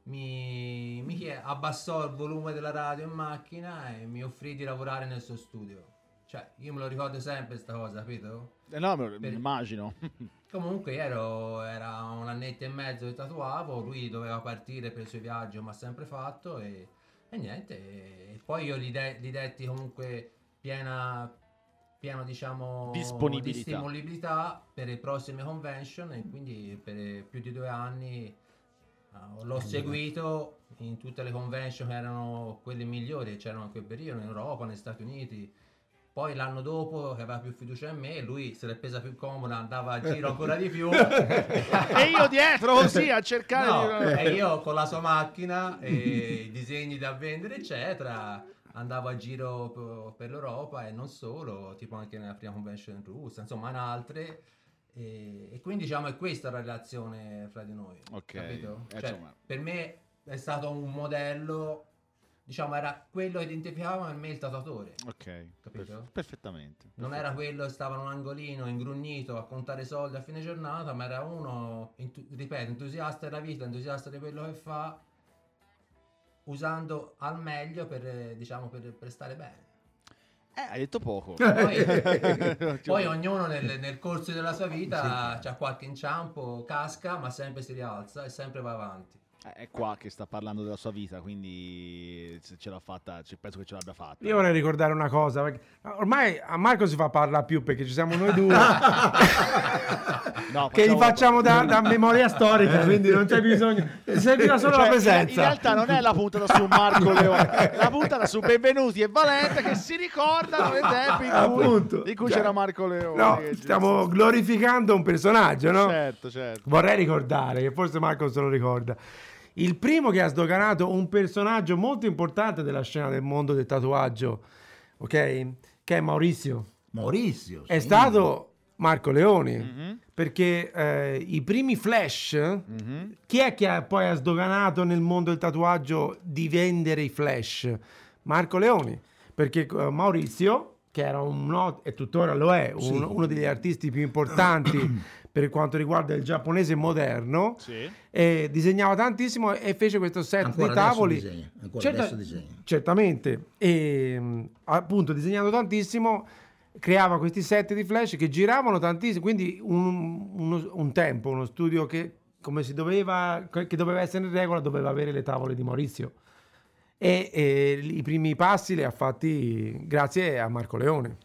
mi, mi abbassò il volume della radio in macchina e mi offrì di lavorare nel suo studio cioè io me lo ricordo sempre questa cosa capito? Eh no, me lo Per- immagino. Comunque io ero, era un annetto e mezzo che tatuavo, lui doveva partire per i suoi viaggi, ma sempre fatto e, e niente. E poi io gli, de- gli detti comunque piena, pieno diciamo Disponibilità. di disponibilità per le prossime convention e quindi per più di due anni eh, l'ho seguito in tutte le convention che erano quelle migliori, che c'erano in quel periodo, in Europa, negli Stati Uniti. Poi l'anno dopo, che aveva più fiducia in me, lui se l'è presa più comoda, andava a giro ancora di più. [laughs] e io dietro così a cercare No, di... e io con la sua macchina e i disegni da vendere, eccetera, andavo a giro per l'Europa e non solo, tipo anche nella prima convention in Russia, insomma in altre. E, e quindi diciamo è questa la relazione fra di noi. Ok, Capito? eh, Cioè, insomma. per me è stato un modello, diciamo, era quello che identificava in me il tatuatore. Ok, Capito? perf- perfettamente. Non era quello che stava in un angolino ingrugnito a contare soldi a fine giornata, ma era uno, entu- ripeto, entusiasta della vita, entusiasta di quello che fa, usando al meglio per, diciamo, per, per stare bene. Eh, hai detto poco. [laughs] Poi, [laughs] poi ognuno nel, nel corso della sua vita c'ha qualche inciampo, casca, ma sempre si rialza e sempre va avanti. Eh, È qua che sta parlando della sua vita, quindi se ce l'ha fatta, ci- penso che ce l'abbia fatta. Io vorrei ricordare una cosa, ormai a Marco si fa parlare più perché ci siamo noi due [laughs] No, che gli facciamo da, da memoria storica, quindi non c'è bisogno, servirà solo Cioè, la presenza. In realtà non è la puntata su Marco Leone, è la puntata su Benvenuti e Valente che si ricordano dei tempi in cui, in cui Cioè, c'era Marco Leone. No, stiamo glorificando un personaggio, no? Certo, certo. Vorrei ricordare, che forse Marco se lo ricorda, il primo che ha sdoganato un personaggio molto importante della scena del mondo del tatuaggio, ok? Che è Maurizio. Maurizio. È sì. stato Marco Leoni, Mhm, perché eh, i primi flash, mhm. chi è che ha- poi ha sdoganato nel mondo del tatuaggio di vendere i flash? Marco Leoni, perché eh, Maurizio, che era un not- e tuttora lo è, un- Sì. uno degli artisti più importanti [clears throat] per quanto riguarda il giapponese moderno, Sì. eh, disegnava tantissimo e fece questo set Ancora di tavoli. disegna, ancora Certa- adesso disegna. Certamente, e appunto disegnando tantissimo, creava questi set di flash che giravano tantissimo, quindi un, uno- un tempo, uno studio che come si doveva, che doveva essere in regola, doveva avere le tavole di Maurizio. E, e i primi passi li ha fatti grazie a Marco Leone.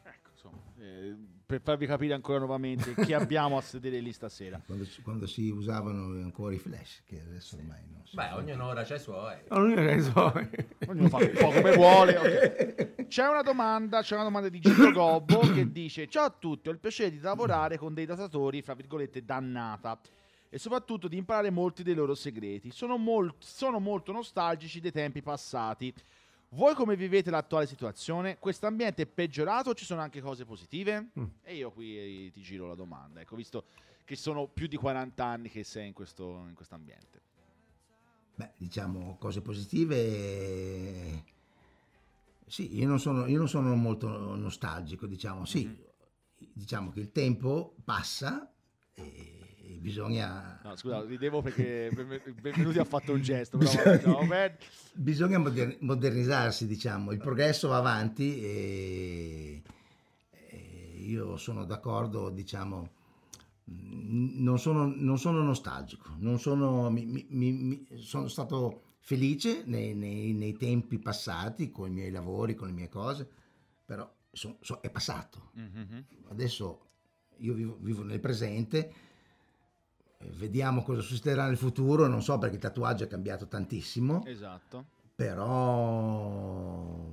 Per farvi capire ancora nuovamente chi [laughs] abbiamo a sedere lì stasera. Quando, quando si usavano ancora i flash, che adesso ormai non si Beh, fa. ognuno ora c'ha i suoi. [laughs] Ognuno ha i suoi. Ognuno fa un po' come vuole. ok. C'è una domanda, c'è una domanda di Gino Gobbo [coughs] che dice: Ciao a tutti, ho il piacere di lavorare con dei datatori, fra virgolette, dannata. E soprattutto di imparare molti dei loro segreti. Sono, mol- sono molto nostalgici dei tempi passati. Voi come vivete l'attuale situazione? Questo ambiente è peggiorato o ci sono anche cose positive? Mm. E io qui eh, ti giro la domanda. Ecco, visto che sono più di 40 anni che sei in questo in questo ambiente. Beh, diciamo cose positive. Sì, io non sono, io non sono molto nostalgico, diciamo. Sì, Mm-hmm. diciamo che il tempo passa e bisogna, No, scusa, ridevo perché [laughs] benven- benvenuti ha fatto un gesto. Bisogna- no, beh, bisogna moder- modernizzarsi, diciamo. Il progresso va avanti e, e io sono d'accordo, diciamo, Non sono, non sono nostalgico, non sono, mi- mi- mi- sono stato felice nei, nei- nei tempi passati con i miei lavori, con le mie cose, però so- so- è passato. Mhm. Adesso io vivo, vivo nel presente, vediamo cosa succederà nel futuro, non so perché il tatuaggio è cambiato tantissimo, Esatto. però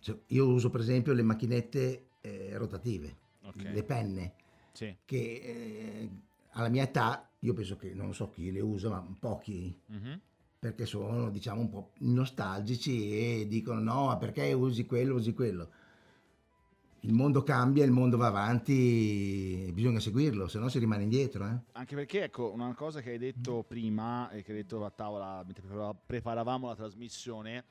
cioè, io uso per esempio le macchinette eh, rotative, Ok. le penne, Sì. che eh, alla mia età, io penso che non so chi le usa, ma pochi, Mhm. perché sono diciamo un po' nostalgici e dicono no, ma perché usi quello, usi quello. Il mondo cambia, il mondo va avanti, bisogna seguirlo, se no si rimane indietro. eh. Anche perché, ecco, una cosa che hai detto prima e che hai detto a tavola mentre prepara- preparavamo la trasmissione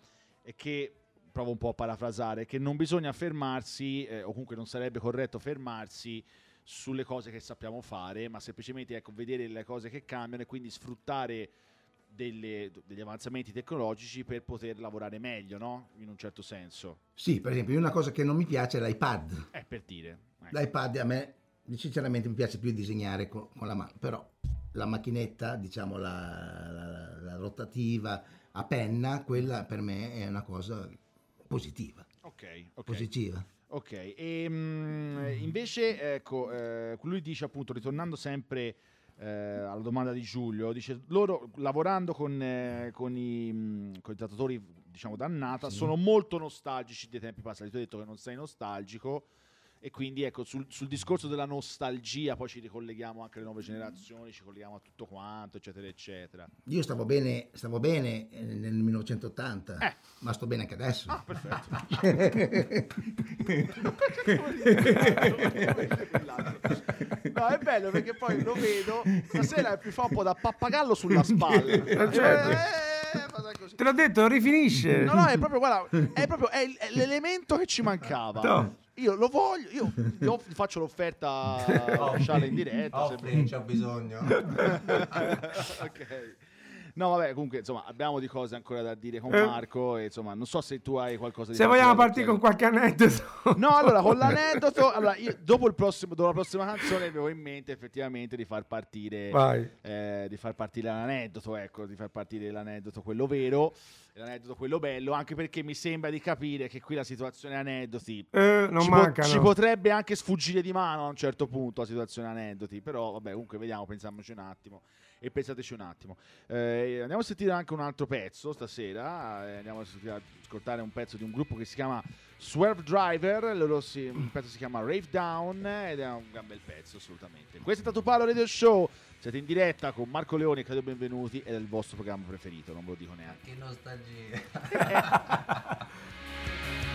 è che, provo un po' a parafrasare, che non bisogna fermarsi, eh, o comunque non sarebbe corretto fermarsi sulle cose che sappiamo fare, ma semplicemente ecco, vedere le cose che cambiano e quindi sfruttare delle- degli avanzamenti tecnologici per poter lavorare meglio, no? In un certo senso. Sì, per esempio, una cosa che non mi piace è l'iPad. È per dire. ecco. L'iPad a me sinceramente mi piace più disegnare con, con la mano, però la macchinetta, diciamo la, la- la rotativa a penna, quella per me è una cosa positiva, Ok, ok. positiva. Ok, e mm, invece ecco, eh, lui dice appunto, ritornando sempre eh, alla domanda di Giulio, dice loro lavorando con, eh, con i, mm, con i tatuatori diciamo dannata Sì. sono molto nostalgici dei tempi passati, tu hai detto che non sei nostalgico e quindi ecco sul, sul discorso della nostalgia poi ci ricolleghiamo anche alle nuove generazioni, ci colleghiamo a tutto quanto eccetera eccetera. Io stavo bene, stavo bene eh, nel 1980, Eh. ma sto bene anche adesso. Ah, perfetto. [laughs] No, è bello perché poi lo vedo, stasera mi fa un po' da pappagallo sulla [laughs] spalla. certo. Eh, fa così. Te l'ho detto, rifinisce. No, no, è proprio, guarda, è proprio è l'elemento che ci mancava. No. Io lo voglio, io [laughs] gli off- faccio l'offerta [laughs] ufficiale in diretta. se- Offri, c'ho bisogno. [laughs] ok. No, vabbè, comunque, insomma, abbiamo di cose ancora da dire con Eh. Marco. E, insomma, non so se tu hai qualcosa di Se vogliamo partire da con qualche aneddoto. No, allora con l'aneddoto, allora, io, dopo, il prossimo, dopo la prossima canzone avevo in mente effettivamente di far partire, eh, di far partire l'aneddoto, ecco, di far partire l'aneddoto quello vero, l'aneddoto quello bello, anche perché mi sembra di capire che qui la situazione aneddoti Eh, non ci, po- mancano. ci potrebbe anche sfuggire di mano a un certo punto la situazione aneddoti, però vabbè, comunque vediamo, pensiamoci un attimo e pensateci un attimo. Eh, andiamo a sentire anche un altro pezzo stasera, eh, andiamo a sentire- ascoltare un pezzo di un gruppo che si chiama Swerve Driver, loro si- il pezzo si chiama Rave Down ed è un gran bel pezzo assolutamente. Questo è Tatu Palo Radio Show, siete in diretta con Marco Leoni e Claudio Benvenuti ed è il vostro programma preferito, non ve lo dico neanche. Che nostalgia. [laughs] [laughs]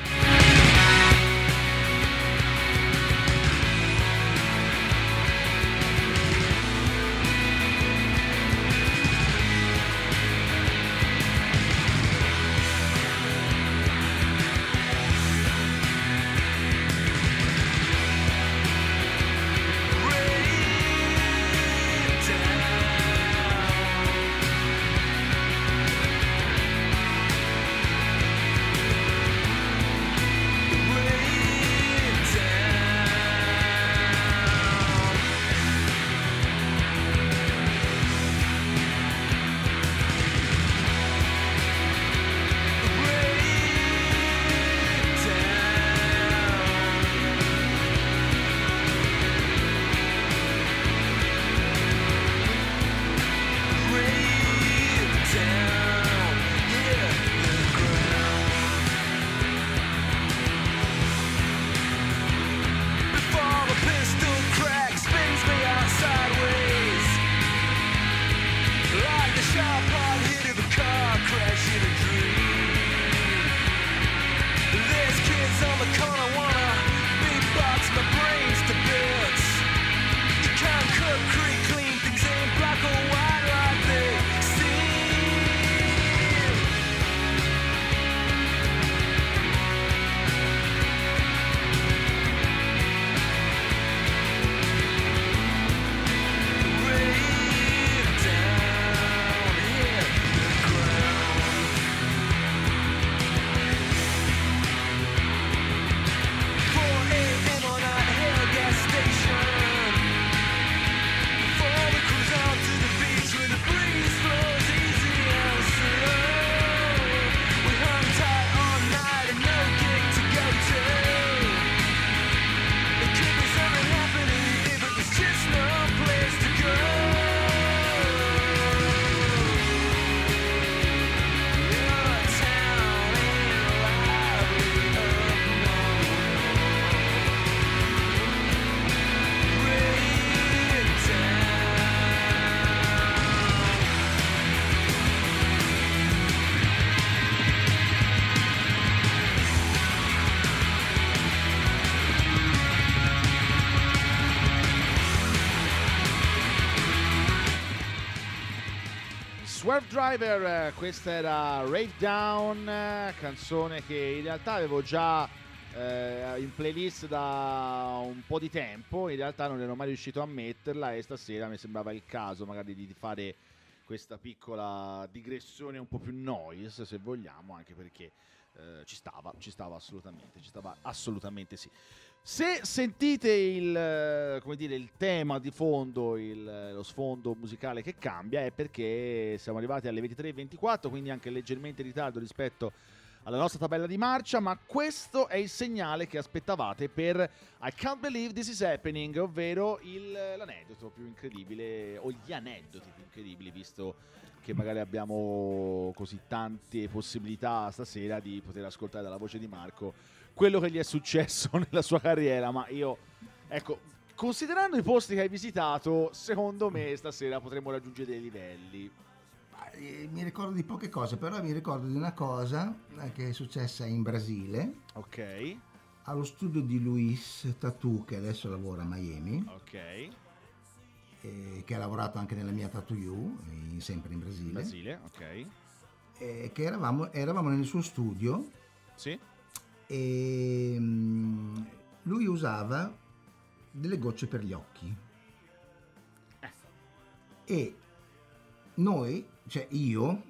Swerve Driver, eh, questa era Rave Down, eh, canzone che in realtà avevo già eh, in playlist da un po' di tempo, in realtà non ero mai riuscito a metterla e stasera mi sembrava il caso magari di fare questa piccola digressione un po' più noise se vogliamo, anche perché eh, ci stava, ci stava assolutamente, ci stava assolutamente sì. Se sentite il, eh, dire, il tema di fondo, il- lo sfondo musicale che cambia, è perché siamo arrivati alle 23.24, quindi anche leggermente in ritardo rispetto alla nostra tabella di marcia, ma questo è il segnale che aspettavate per I Can't Believe This Is Happening, ovvero il- l'aneddoto più incredibile, o gli aneddoti più incredibili, visto che magari abbiamo così tante possibilità stasera di poter ascoltare dalla voce di Marco quello che gli è successo [laughs] nella sua carriera, ma io, ecco, considerando i posti che hai visitato, secondo me stasera potremmo raggiungere dei livelli. Eh, Mi ricordo di poche cose, però mi ricordo di una cosa eh, che è successa in Brasile, Ok, allo studio di Luis Tattoo, che adesso lavora a Miami, ok, eh, che ha lavorato anche nella mia Tattoo You, in- sempre in Brasile, Brasile, ok, eh, che eravamo, eravamo nel suo studio. Sì, e mm, lui usava delle gocce per gli occhi. E noi, cioè io,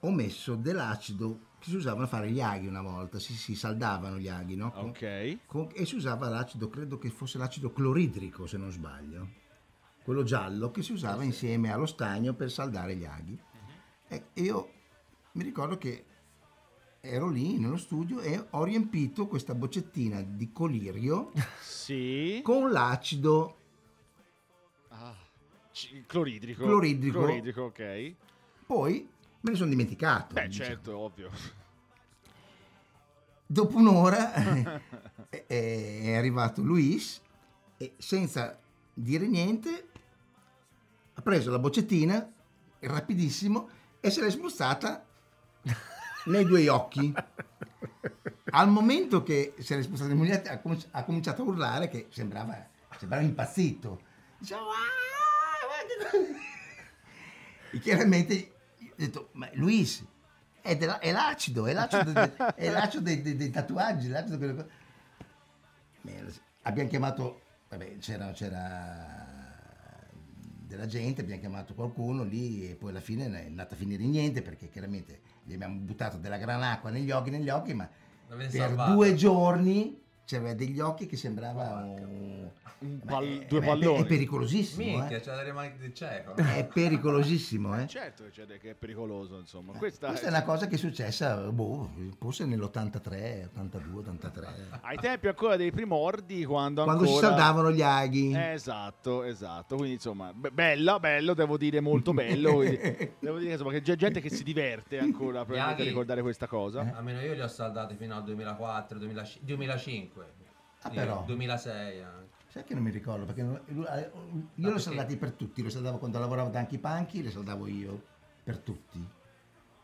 ho messo dell'acido che si usava a fare gli aghi una volta, si, si saldavano gli aghi, no? Ok, con- e si usava l'acido, credo che fosse l'acido cloridrico se non sbaglio, quello giallo che si usava insieme allo stagno per saldare gli aghi. E io mi ricordo che ero lì nello studio e ho riempito questa boccettina di colirio sì, con l'acido Ah, c- cloridrico, Cloridrico. cloridrico, ok, poi me ne sono dimenticato. beh diciamo. certo, ovvio, Dopo un'ora [laughs] è, arrivato Luis e senza dire niente ha preso la boccettina rapidissimo e se l'è spostata nei due occhi. Al momento che spostata nei due occhi ha cominci- ha cominciato a urlare che sembrava, sembrava impazzito. [laughs] E chiaramente ho detto, ma Luis, è, della- è l'acido, è l'acido, de- è l'acido dei, dei- dei tatuaggi, l'acido. Beh, Abbiamo chiamato, vabbè, c'era, c'era della gente, abbiamo chiamato qualcuno lì e poi alla fine è andata a finire in niente perché chiaramente gli abbiamo buttato della granacqua negli occhi, negli occhi, ma per salvato. due giorni c'aveva degli occhi che sembrava un... Un Ma pal- è- due è- è palloni. pericolosissimo, Minchia, eh. c'è la rimane del cieco. [laughs] È pericolosissimo, eh. certo che c'è- che è pericoloso, insomma, questa, Questa è una cosa che è successa, boh, forse nell'83, 82, 83. ai tempi ancora dei primordi, quando, Quando si ancora... saldavano gli aghi. Esatto, esatto. Quindi insomma, be- bella, bello, devo dire molto bello. [laughs] devo dire insomma, che c'è gente che si diverte ancora probabilmente a ricordare questa cosa. Almeno io li ho saldati fino al 2004, 2005, 2005. Ah, Sì, però. 2006 anche. Sai che non mi ricordo, perché non- eh, io l'ho perché? saldati per tutti, lo saldavo quando lavoravo da Anchi Panchi, li saldavo io per tutti.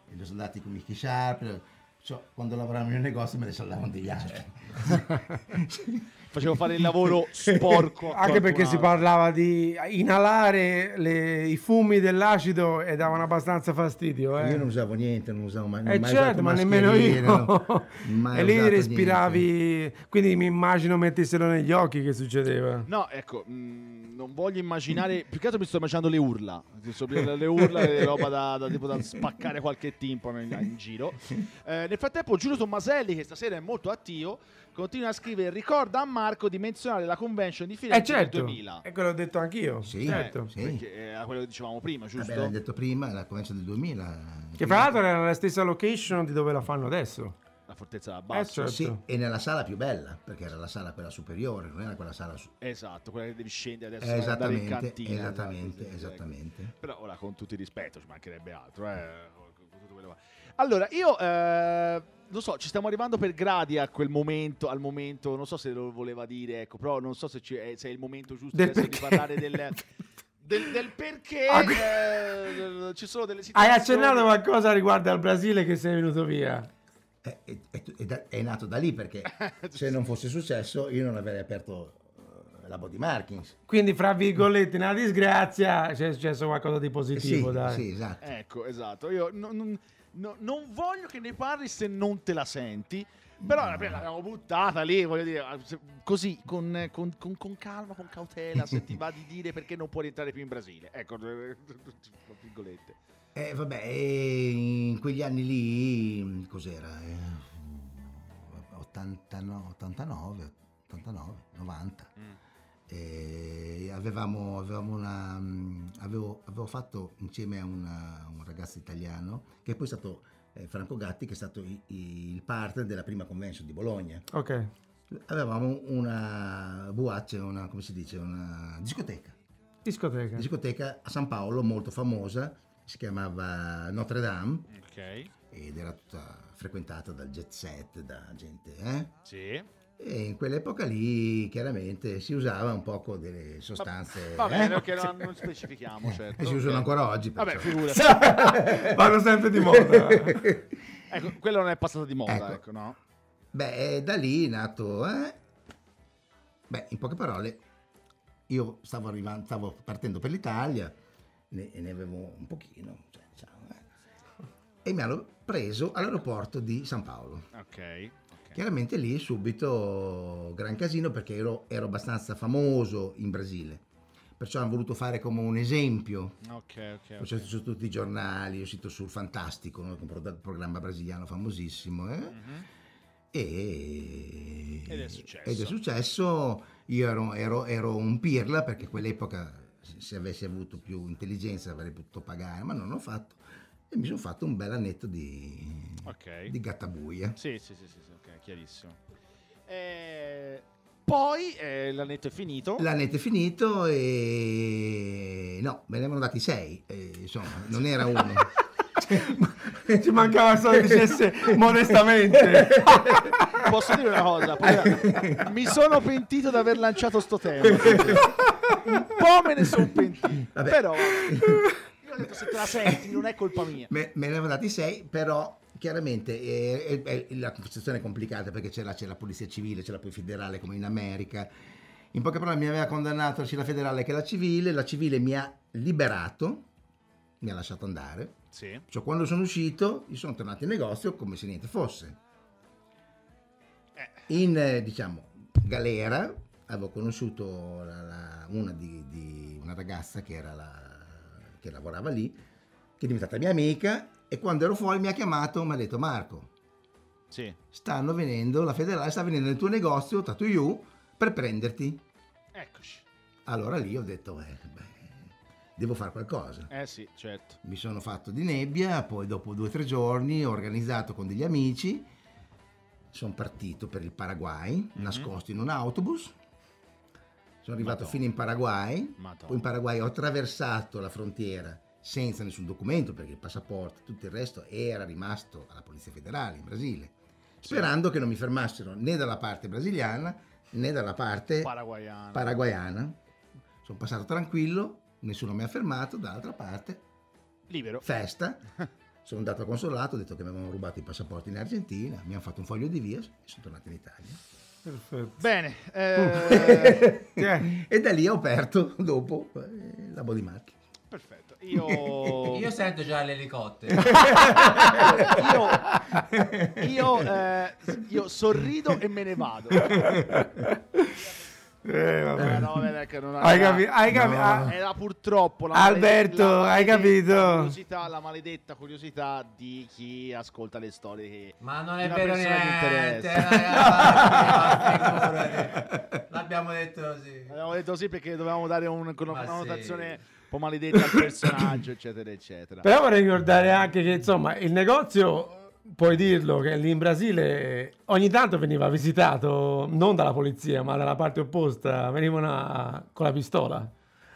E li ho saldati con Mickey Sharp, cioè, quando lavoravamo nel negozio me li saldavano degli altri. [laughs] [laughs] Facevo fare il lavoro [laughs] sporco. Anche perché si parlava di inalare le- i fumi dell'acido e davano abbastanza fastidio. Eh. Io non usavo niente, non usavo mai, Eh mai certo, ma nemmeno io. [laughs] e lì respiravi, quindi mi immagino mettessero negli occhi che succedeva. No, ecco, mh, non voglio immaginare. Più che altro mi sto immaginando le urla. Mi sto- Le urla e [laughs] roba da, da- tipo da spaccare qualche timpano in, in giro. Eh, nel frattempo, Giulio Tommaselli, che stasera è molto attivo, continua a scrivere: Ricorda a Marco di menzionare la convention di Eh Firenze certo, del 2000. e quello ho detto anch'io. Sì, certo. sì. Perché era quello che dicevamo prima, giusto? Vabbè, l'hai detto prima, la convenzione del 2000. Che fra l'altro era nella stessa location di dove la fanno adesso. La fortezza da Eh, basso. certo. Sì, e nella sala più bella, perché era la sala quella superiore, non era quella sala su- Esatto, quella che devi scendere adesso Eh, e andare in esattamente, cantina. esattamente, esatto, esattamente. Però ora con tutto il rispetto ci mancherebbe altro, eh, con tutto quello- Allora, io eh, non so, ci stiamo arrivando per gradi a quel momento, al momento, non so se lo voleva dire, ecco, però non so se, ci- eh, se è il momento giusto Del adesso di parlare del, [laughs] del, del perché Ah, eh, ci sono delle Hai situazioni... accennato qualcosa riguardo al Brasile che sei venuto via. È, è- è- è è nato da lì perché [laughs] se non fosse successo io non avrei aperto eh, la body markings. Quindi, fra virgolette, nella disgrazia c'è successo qualcosa di Eh, positivo, sì, dai. sì, esatto. Ecco, esatto. Io non, non- no- non voglio che ne parli se non te la senti. Però vabbè, l'abbiamo buttata lì, voglio dire, se- così, con, con- con- con calma, con cautela, se ti va di dire perché non puoi rientrare più in Brasile. Ecco, [laughs] tra virgolette. Eh, vabbè, in quegli anni lì, cos'era? Eh, 89, 89, 89, 90. E avevamo, avevamo una, mh, avevo, avevo fatto insieme a una- un ragazzo italiano che poi è stato eh, Franco Gatti che è stato i- i- il partner della prima convention di Bologna Ok. avevamo una boate, una, come si dice, una discoteca Discoteca. discoteca a San Paolo molto famosa si chiamava Notre Dame Ok. ed era tutta frequentata dal jet set da gente eh? Sì. E in quell'epoca lì chiaramente si usava un poco delle sostanze. Va bene, eh? perché non, [laughs] non specifichiamo, certo. E si usano ancora oggi. Vabbè, perciò. figurati. [laughs] Vanno sempre di moda. [laughs] ecco, quello non è passato di moda, Ecco. ecco, no? Beh, e da lì è nato. eh? Beh, in poche parole, io stavo, arrivando, stavo partendo per l'Italia ne- ne avevo un pochino. cioè, diciamo, eh. E mi hanno preso all'aeroporto di San Paolo. Ok. Chiaramente lì subito gran casino perché ero, ero abbastanza famoso in Brasile. Perciò hanno voluto fare come un esempio Ok, ok. Ho sentito su tutti i giornali, è uscito sul Fantastico, no? un pro- programma brasiliano famosissimo. eh? Mhm. E... Ed è successo. Ed è successo. Io ero, ero- ero un pirla perché quell'epoca se- avessi avuto più intelligenza avrei potuto pagare, ma non l'ho fatto. E mi sono fatto un bel annetto di, Ok. di gattabuia. Sì, sì, sì, sì, chiarissimo. Eh, poi eh, l'annetto è finito. L'annetto è finito e... No, me ne avevano dati sei, e, insomma, non era uno. [laughs] Ci mancava solo che dicesse [laughs] modestamente. [laughs] Posso dire una cosa? Poi- Mi sono pentito di aver lanciato sto tema. Un po' me ne sono pentito. Vabbè. Però io ho detto se te la senti non è colpa mia. Me, me ne avevano dati sei, però chiaramente eh, eh, eh, la conversazione è complicata perché c'è la, c'è la polizia civile, c'è la polizia federale come in America. In poche parole mi aveva condannato sia la federale che la civile, la civile mi ha liberato, mi ha lasciato andare. Sì. Cioè quando sono uscito, io sono tornato in negozio come se niente fosse. In, eh, diciamo, galera avevo conosciuto la- la- una, di, di- una ragazza che, era la- che lavorava lì, che è diventata mia amica, e quando ero fuori mi ha chiamato e mi ha detto Marco, Sì. stanno venendo, la federale sta venendo nel tuo negozio, Tattoo You, per prenderti. Eccoci. Allora lì ho detto, eh, beh, devo fare qualcosa. Eh sì, certo. Mi sono fatto di nebbia, poi dopo due o tre giorni ho organizzato con degli amici, sono partito per il Paraguay, nascosto in un autobus, sono arrivato Madonna. fino in Paraguay, Madonna. poi in Paraguay ho attraversato la frontiera senza nessun documento perché il passaporto e tutto il resto era rimasto alla Polizia Federale in Brasile, sperando che non mi fermassero né dalla parte brasiliana né dalla parte Paraguayano. paraguayana. Sono passato tranquillo, nessuno mi ha fermato, dall'altra parte Libero. festa. [laughs] Sono andato al consolato, ho detto che mi avevano rubato i passaporti in Argentina, mi hanno fatto un foglio di via e sono tornato in Italia. Perfetto. Bene. eh, [laughs] Eh, E da lì ho aperto dopo eh, la body market. perfetto. Io... Io sento già l'elicottero. io, io, eh, io sorrido e me ne vado. eh, vabbè. Eh, no, vabbè, che non Hai era- capi- hai capi- No. ah, Era purtroppo la Alberto, malede- la hai maledetta capito? Curiosità, la maledetta curiosità di chi ascolta le storie che Ma non è una vero niente, ragazzi. [laughs] L'abbiamo detto così. Abbiamo detto sì perché dovevamo dare un- una connotazione sì. Po' maledetta al personaggio, eccetera, eccetera. Però vorrei ricordare anche che insomma il negozio, puoi dirlo, che lì in Brasile ogni tanto veniva visitato non dalla polizia ma dalla parte opposta, venivano a- con la pistola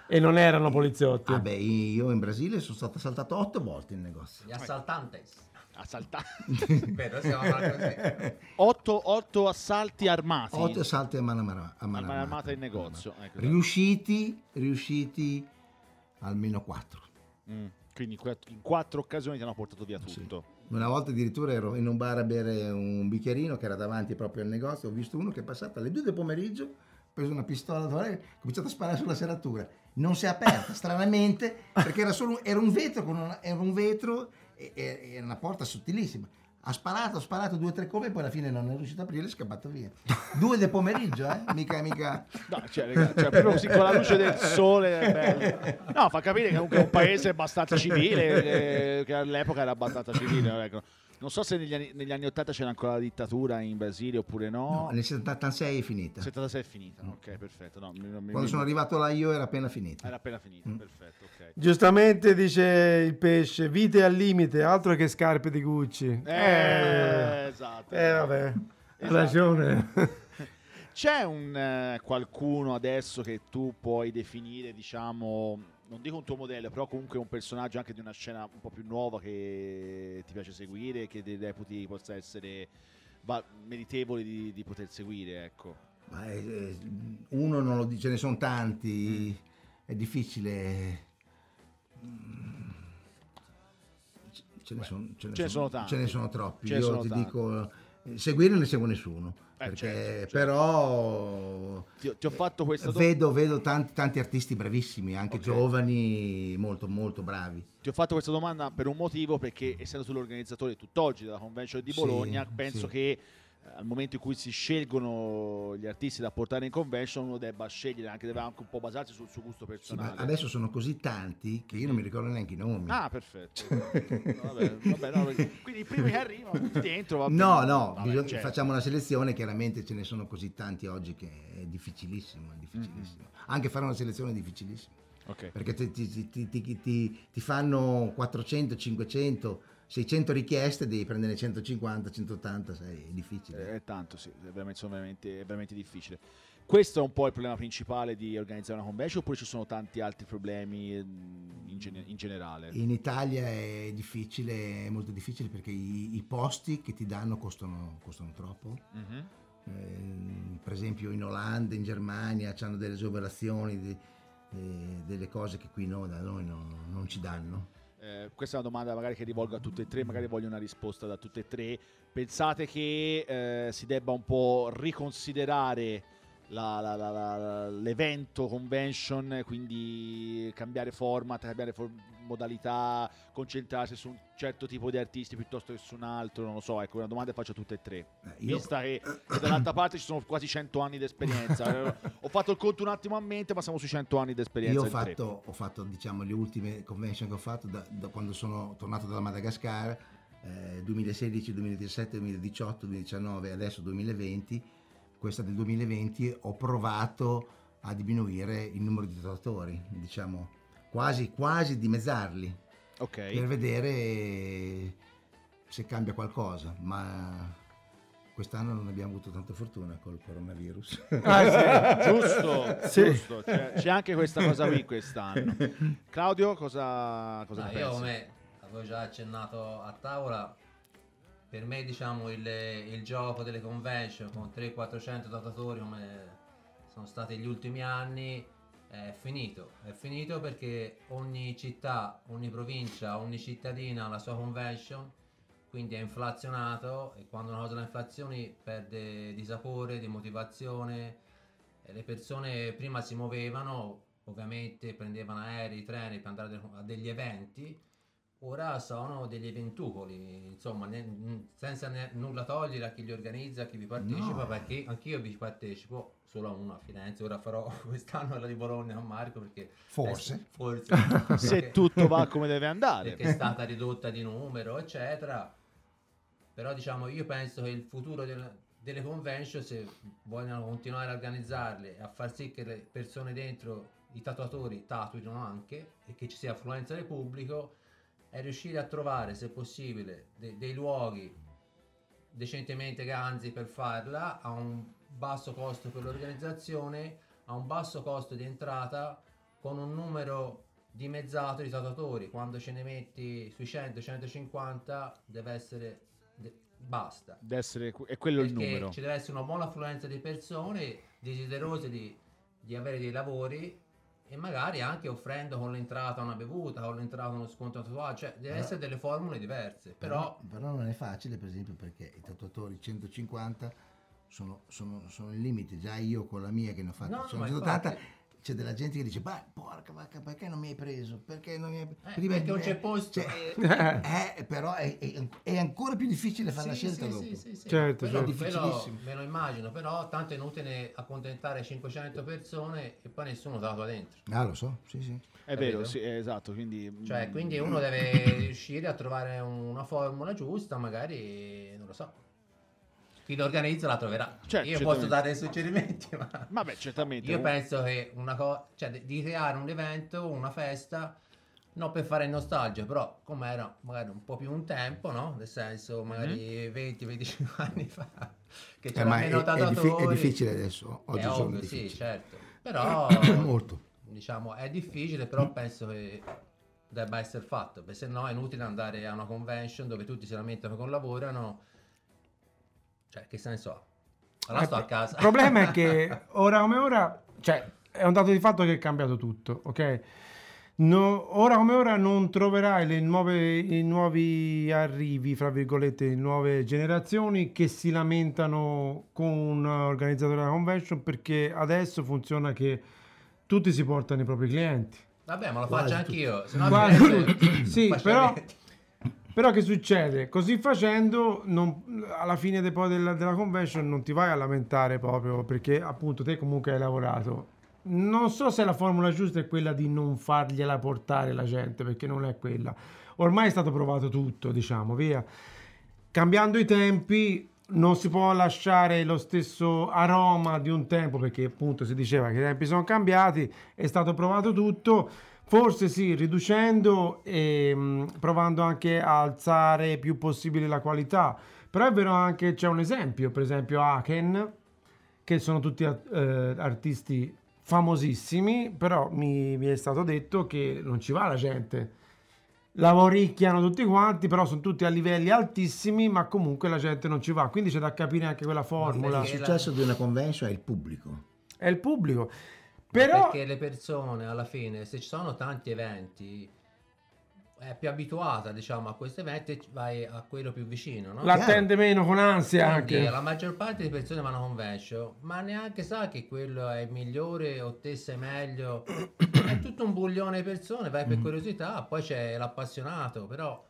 e non erano poliziotti. Vabbè, io in Brasile sono stato assaltato otto volte in negozio. Gli assaltantes. Assaltati. [laughs] Vero. Otto, otto assalti armati. Otto assalti a mano, armata in negozio. Ecco. Riusciti, riusciti almeno quattro. Mm, Quindi in quattro occasioni ti hanno portato via Sì. tutto. Una volta addirittura ero in un bar a bere un bicchierino che era davanti proprio al negozio, ho visto uno che è passato alle due del pomeriggio preso una pistola, ho cominciato a sparare sulla serratura. Non si è aperta, [laughs] stranamente, perché era solo un, era un vetro, con una- era un vetro e, e- era una porta sottilissima. Ha sparato, ha sparato due o tre colpi e poi alla fine non è riuscito a aprire e è scappato via. Due del pomeriggio, eh? Mica, mica... No, cioè, raga, cioè, proprio così con la luce del sole. è bello. No, fa capire che comunque è un paese abbastanza civile, eh, che all'epoca era abbastanza civile. ecco. Non so se negli anni, negli anni 80 c'era ancora la dittatura in Brasile oppure no. No, nel 76 è finita. 76 è finita, ok, perfetto. No, mi- mi- Quando mi- sono arrivato là io era appena finita. Era appena finita, Mm. perfetto, ok. Giustamente dice il pesce, vite al limite, altro che scarpe di Gucci. Eh, esatto. Eh, vabbè, Esatto. ragione. C'è un eh, qualcuno adesso che tu puoi definire, diciamo, non dico un tuo modello, però comunque un personaggio anche di una scena un po' più nuova che ti piace seguire, che ti reputi possa essere meritevole di, di poter seguire, ecco. Ma è- è- uno non lo dice, ce ne sono tanti, è difficile. Mm. Ce ne, sono, ce ne sono tanti. ce ne sono troppi. Ce Io sono ti tanti. dico, eh, seguire ne seguo nessuno. Eh, perché, certo, certo. Però Ti, ti ho fatto questa domanda. vedo, vedo tanti, tanti artisti bravissimi, anche Ok. giovani, molto molto bravi. Ti ho fatto questa domanda per un motivo, perché essendo tu l'organizzatore tutt'oggi della convention di Sì, Bologna, penso sì. che al momento in cui si scelgono gli artisti da portare in convention, uno debba scegliere, anche deve anche un po' basarsi sul suo gusto Sì, ma personale. adesso sono così tanti che io non mi ricordo neanche i nomi. Ah, perfetto. No, vabbè, vabbè, no, quindi i primi che arrivano tutti dentro. va No, no, Vabbè, bisogna- certo. facciamo una selezione, chiaramente ce ne sono così tanti oggi che è difficilissimo, è difficilissimo. Anche fare una selezione è difficilissimo, Ok. perché ti, ti- ti- ti- ti- ti fanno 400, 500, 600 richieste, devi prendere 150, 180, sai, è difficile. È tanto, sì, è veramente, veramente, è veramente difficile. Questo è un po' il problema principale di organizzare una convention oppure ci sono tanti altri problemi ehm, in, gene- in generale? In Italia è difficile, è molto difficile perché i, i posti che ti danno costano, costano troppo. Mhm. Eh, per esempio in Olanda, in Germania hanno delle agevolazioni, di- eh, delle cose che qui no, da noi no- non ci danno. Eh, questa è una domanda magari che rivolgo a tutte e tre, magari voglio una risposta da tutte e tre. Pensate che eh, si debba un po' riconsiderare la- la- la- l'evento convention, quindi cambiare format, cambiare for- modalità, concentrarsi su un certo tipo di artisti piuttosto che su un altro, non lo so, ecco, una domanda faccio a tutte e tre. Eh, io- Vista che, che [clears throat] dall'altra parte ci sono quasi 100 anni di esperienza. [laughs] Ho fatto il conto un attimo a mente, ma siamo sui 100 anni di esperienza. Io ho fatto, ho fatto, diciamo, le ultime convention che ho fatto da, da quando sono tornato dalla Madagascar, eh, 2016, 2017, 2018, 2019 e adesso 2020. Questa del 2020 ho provato a diminuire il numero di tatuatori, diciamo, quasi, quasi dimezzarli, Ok. per vedere se cambia qualcosa, ma quest'anno non abbiamo avuto tanta fortuna col coronavirus. Ah, [laughs] giusto, Sì. giusto. C'è, c'è anche questa cosa qui quest'anno. Claudio, cosa, cosa ne io pensi? come avevo già accennato a tavola, per me diciamo il, il gioco delle convention con 300-400 datatori come sono stati gli ultimi anni è finito. È finito perché ogni città, ogni provincia, ogni cittadina ha la sua convention, quindi è inflazionato e quando una cosa ha inflazioni perde di sapore, di motivazione. E le persone prima si muovevano, ovviamente prendevano aerei, treni per andare a degli eventi, ora sono degli eventucoli, insomma, ne- senza ne- nulla togliere a chi li organizza, a chi vi partecipa, No. perché anch'io vi partecipo solo a uno a Firenze, ora farò [laughs] quest'anno quella di Bologna a Marco perché Forse. eh, forse [laughs] Se perché- [laughs] tutto va come deve andare. perché è stata ridotta di numero, eccetera. Però diciamo, io penso che il futuro del- delle convention, se vogliono continuare a organizzarle e a far sì che le persone dentro, i tatuatori, tatuino anche e che ci sia affluenza del pubblico, è riuscire a trovare, se possibile, de- dei luoghi decentemente ganzi per farla a un basso costo per l'organizzazione, a un basso costo di entrata con un numero dimezzato di tatuatori. Quando ce ne metti sui 100-150 deve essere de- basta. Deve essere, è quello il Perché numero. ci deve essere una buona affluenza di persone desiderose di, di avere dei lavori e magari anche offrendo con l'entrata una bevuta, con l'entrata uno sconto tatuaggio, cioè deve essere delle formule diverse. Però Però, però non è facile, per esempio, perché i tatuatori 150 sono, sono, sono il limite. Già io con la mia che ne ho fatta, No, sono ma 180, infatti- c'è della gente che dice, ma porca vacca, perché non mi hai preso? Perché non mi hai Eh, Prima perché di- non c'è posto. cioè, [laughs] eh, però è, è- è ancora più difficile fare la Sì, scelta sì, dopo. sì, sì, sì. Certo, certo. quello Difficilissimo. me lo immagino, però tanto è inutile accontentare 500 persone e poi nessuno te la dentro. Ah, lo so, sì, sì. È Capito? vero, sì, è esatto, quindi... Cioè, mm, quindi uno deve riuscire a trovare una formula giusta, magari, non lo so. Chi lo organizza la troverà. Certo, Io certamente. posso dare dei suggerimenti, ma... Vabbè, certamente. Io penso che una cosa, cioè di- creare un evento, una festa, non per fare nostalgia, però come era magari un po' più un tempo, no? Nel senso, magari 20-25 [laughs] anni fa, che Eh, c'era ma è, meno è diffi- è tatuatori. difficile adesso, È oggi sono ovvio, sì, difficili. certo. [clears throat] Però, Molto. diciamo, è difficile, però penso che debba essere fatto, perché se no è inutile andare a una convention dove tutti si lamentano che lavorano. Cioè, che senso ha? Allora sto a casa. Il problema è che [laughs] ora come ora, cioè, è un dato di fatto che è cambiato tutto, ok? No- ora come ora non troverai le nuove, i nuovi arrivi, fra virgolette, le nuove generazioni che si lamentano con un organizzatore della convention perché adesso funziona che tutti si portano i propri clienti. Vabbè, ma lo Quasi faccio anch'io. Se no Quasi tutti. Sì, però- niente. Però che succede? Così facendo, non- alla fine de- della, della convention non ti vai a lamentare proprio perché appunto te comunque hai lavorato. Non so se la formula giusta è quella di non fargliela portare la gente, perché non è quella. Ormai è stato provato tutto, diciamo, via. Cambiando i tempi non si può lasciare lo stesso aroma di un tempo, perché appunto si diceva che i tempi sono cambiati, è stato provato tutto. Forse sì, riducendo e mh, provando anche a alzare più possibile la qualità. Però è vero anche, c'è un esempio, per esempio Aken, che sono tutti eh, artisti famosissimi, però mi, mi è stato detto che non ci va la gente. Lavoricchiano tutti quanti, però sono tutti a livelli altissimi, ma comunque la gente non ci va. Quindi c'è da capire anche quella formula. Il successo di una convention è il pubblico. È il pubblico. Però Perché le persone alla fine, se ci sono tanti eventi, è più abituata diciamo a questi eventi e vai a quello più vicino, no? l'attende meno con ansia Quindi anche. la maggior parte delle persone vanno a convention, ma neanche sa che quello è migliore o te sei meglio. è tutto un buglione di persone, vai Mm. per curiosità, poi c'è l'appassionato, però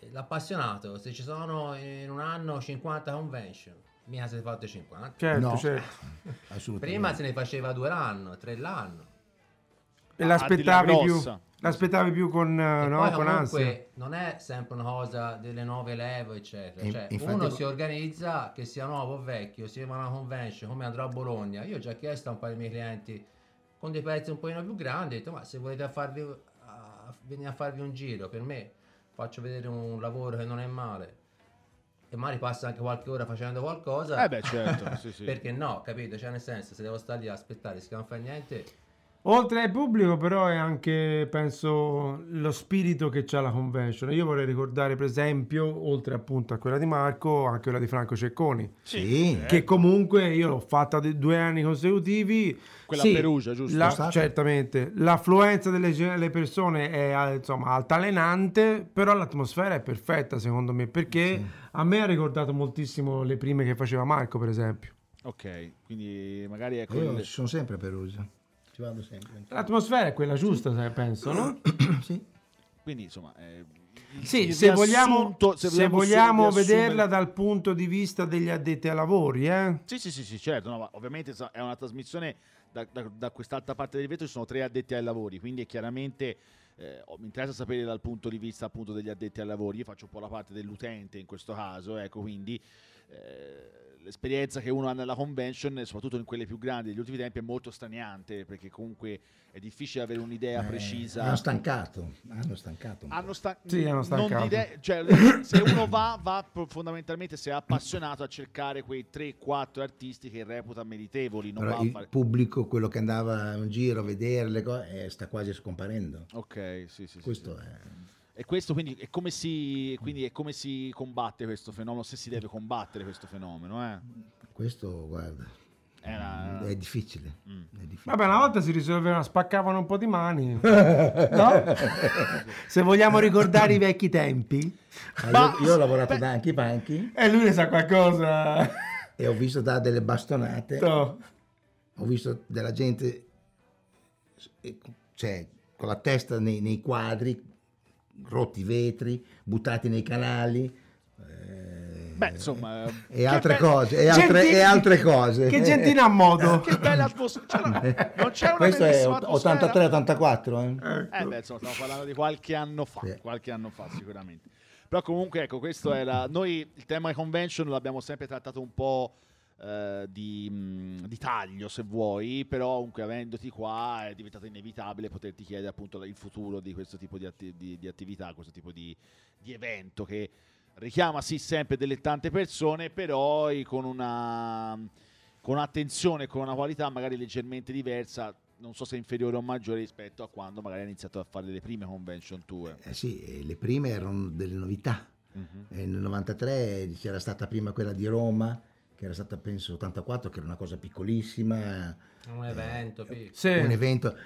eh, l'appassionato, se ci sono in un anno 50 convention, mica se ne fate 50. Certo, No. certo. Prima se ne faceva due l'anno, tre l'anno. E l'aspettavi Ah, di più. L'aspettavi più con, eh, E no, poi con ansia. comunque non è sempre una cosa delle nuove leve, eccetera. In- Cioè, infatti- uno si organizza, che sia nuovo o vecchio, si va a una convention, come andrò a Bologna. Io ho già chiesto a un paio dei miei clienti con dei prezzi un pochino più grandi, ho detto, ma se volete farvi, a- venire a farvi un giro, per me faccio vedere un lavoro che non è male. E magari passa anche qualche ora facendo qualcosa. Eh beh, certo, [laughs] sì, sì. Perché no, capito? Cioè, nel senso, se devo stare lì a aspettare, se non fa niente, Oltre al pubblico, però, è anche, penso, lo spirito che c'ha la convention. Io vorrei ricordare, per esempio, oltre appunto a quella di Marco, anche quella di Franco Cecconi. Sì, Che comunque io l'ho fatta due anni consecutivi. Quella Sì, a Perugia, giusto? la- certamente. L'affluenza delle persone è insomma altalenante, però l'atmosfera è perfetta secondo me, perché a me ha ricordato moltissimo le prime che faceva Marco, per esempio. Ok, quindi magari ecco... io il- ci sono sempre a Perugia. Ci vado sempre. L'atmosfera è quella giusta, se- penso, no? [coughs] sì. Quindi insomma... eh, Sì, se vogliamo, riassunto- se vogliamo vederla dal punto di vista degli addetti ai lavori, eh? Sì, sì, sì, sì, certo. no, ma ovviamente è una trasmissione da, da- da quest'altra parte del vetro ci sono tre addetti ai lavori, quindi è chiaramente eh, mi interessa sapere dal punto di vista appunto degli addetti ai lavori. Io faccio un po' la parte dell'utente in questo caso, ecco, quindi eh, l'esperienza che uno ha nella convention, soprattutto in quelle più grandi degli ultimi tempi, è molto straniante perché comunque è difficile avere un'idea Eh, precisa. Hanno stancato. Hanno stancato. un po'. Hanno sta- Sì, hanno stancato. di idee- cioè, se uno va, va fondamentalmente se è appassionato a cercare quei 3-4 artisti che reputa meritevoli, non va Però a il fare... pubblico, quello che andava in giro a vedere le cose, eh, sta quasi scomparendo. Ok, sì, sì, sì, Questo sì. è... E questo quindi è come si quindi è come si combatte questo fenomeno, se si deve combattere questo fenomeno, eh? Questo, guarda, Era- è difficile. Mm. È difficile. Vabbè, una volta si risolvevano, spaccavano un po' di mani. [laughs] No? Se vogliamo ricordare i vecchi tempi, Ah, Ma- io, io ho lavorato beh- da Anchi Panchi. e lui ne sa qualcosa. e ho visto dare delle bastonate. No. Ho visto della gente eh, cioè, con la testa nei, nei quadri, rotti i vetri, buttati nei canali. eh, Beh, insomma... e altre cose, e altre, Genti- e altre cose. Che gentina a modo. Che bella atmosfera. Non c'è una Questo è bellissima atmosfera? 83-84. Eh? Eh beh, insomma, stiamo parlando di qualche anno fa, Sì. qualche anno fa sicuramente. Però comunque, ecco, questo era... Noi il tema convention l'abbiamo sempre trattato un po' eh, di, mh, di taglio, se vuoi, però comunque avendoti qua è diventato inevitabile poterti chiedere appunto il futuro di questo tipo di, atti- di- di attività, questo tipo di, di evento che richiama sì sempre delle tante persone, però con una con un'attenzione, con una qualità magari leggermente diversa, non so se inferiore o maggiore rispetto a quando magari ha iniziato a fare le prime convention tour. Eh sì, le prime erano delle novità. E nel 93 c'era stata prima quella di Roma, che era stata penso 84, che era una cosa piccolissima, Un evento, piccolo. Sì. un evento.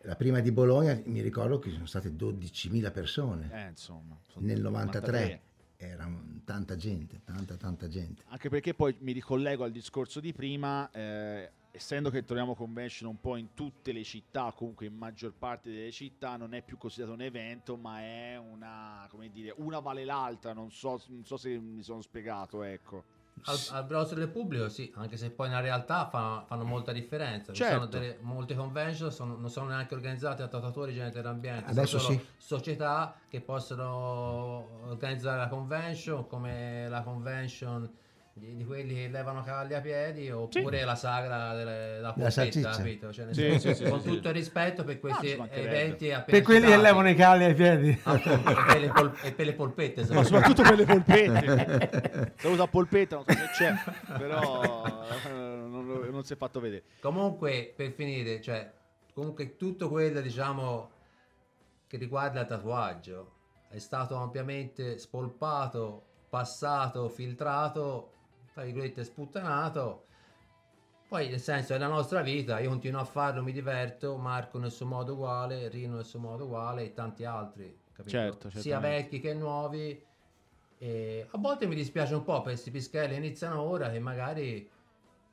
La prima di Bologna mi ricordo che sono state 12.000 persone. Eh, insomma, Nel 93 era tanta gente, tanta tanta gente. Anche perché poi mi ricollego al discorso di prima, eh, essendo che troviamo convention un po' in tutte le città, comunque in maggior parte delle città, non è più considerato un evento, ma è una, come dire, una vale l'altra, non so, non so se mi sono spiegato, ecco. Al, al grosso del pubblico sì, anche se poi nella realtà fa- fanno molta differenza. Ci Certo. sono delle, molte convention sono- non sono neanche organizzate da tatuatori genere dell'ambiente, Adesso sono sì. società che possono organizzare la convention come la convention di, di quelli che levano cavalli a piedi oppure la sagra della polpetta, capito? Cioè, Sì, sì, sì, con sì, tutto sì. il rispetto per questi mancherebbe. eventi Per quelli che levano i calli ai piedi. Appunto, e per le, pol- e per le polpette Ma soprattutto. soprattutto per le polpette. [laughs] Saluto a polpetta, non so se c'è, però eh, non, non si è fatto vedere. Comunque, per finire, cioè, comunque tutto quello, diciamo, che riguarda il tatuaggio è stato ampiamente spolpato, passato, filtrato, tra virgolette sputtanato. Poi, nel senso, è la nostra vita, io continuo a farlo, mi diverto, Marco nel suo modo uguale, Rino nel suo modo uguale e tanti altri, capito? Certo, Sia vecchi che nuovi. E a volte mi dispiace un po' per questi pischelli che iniziano ora che magari...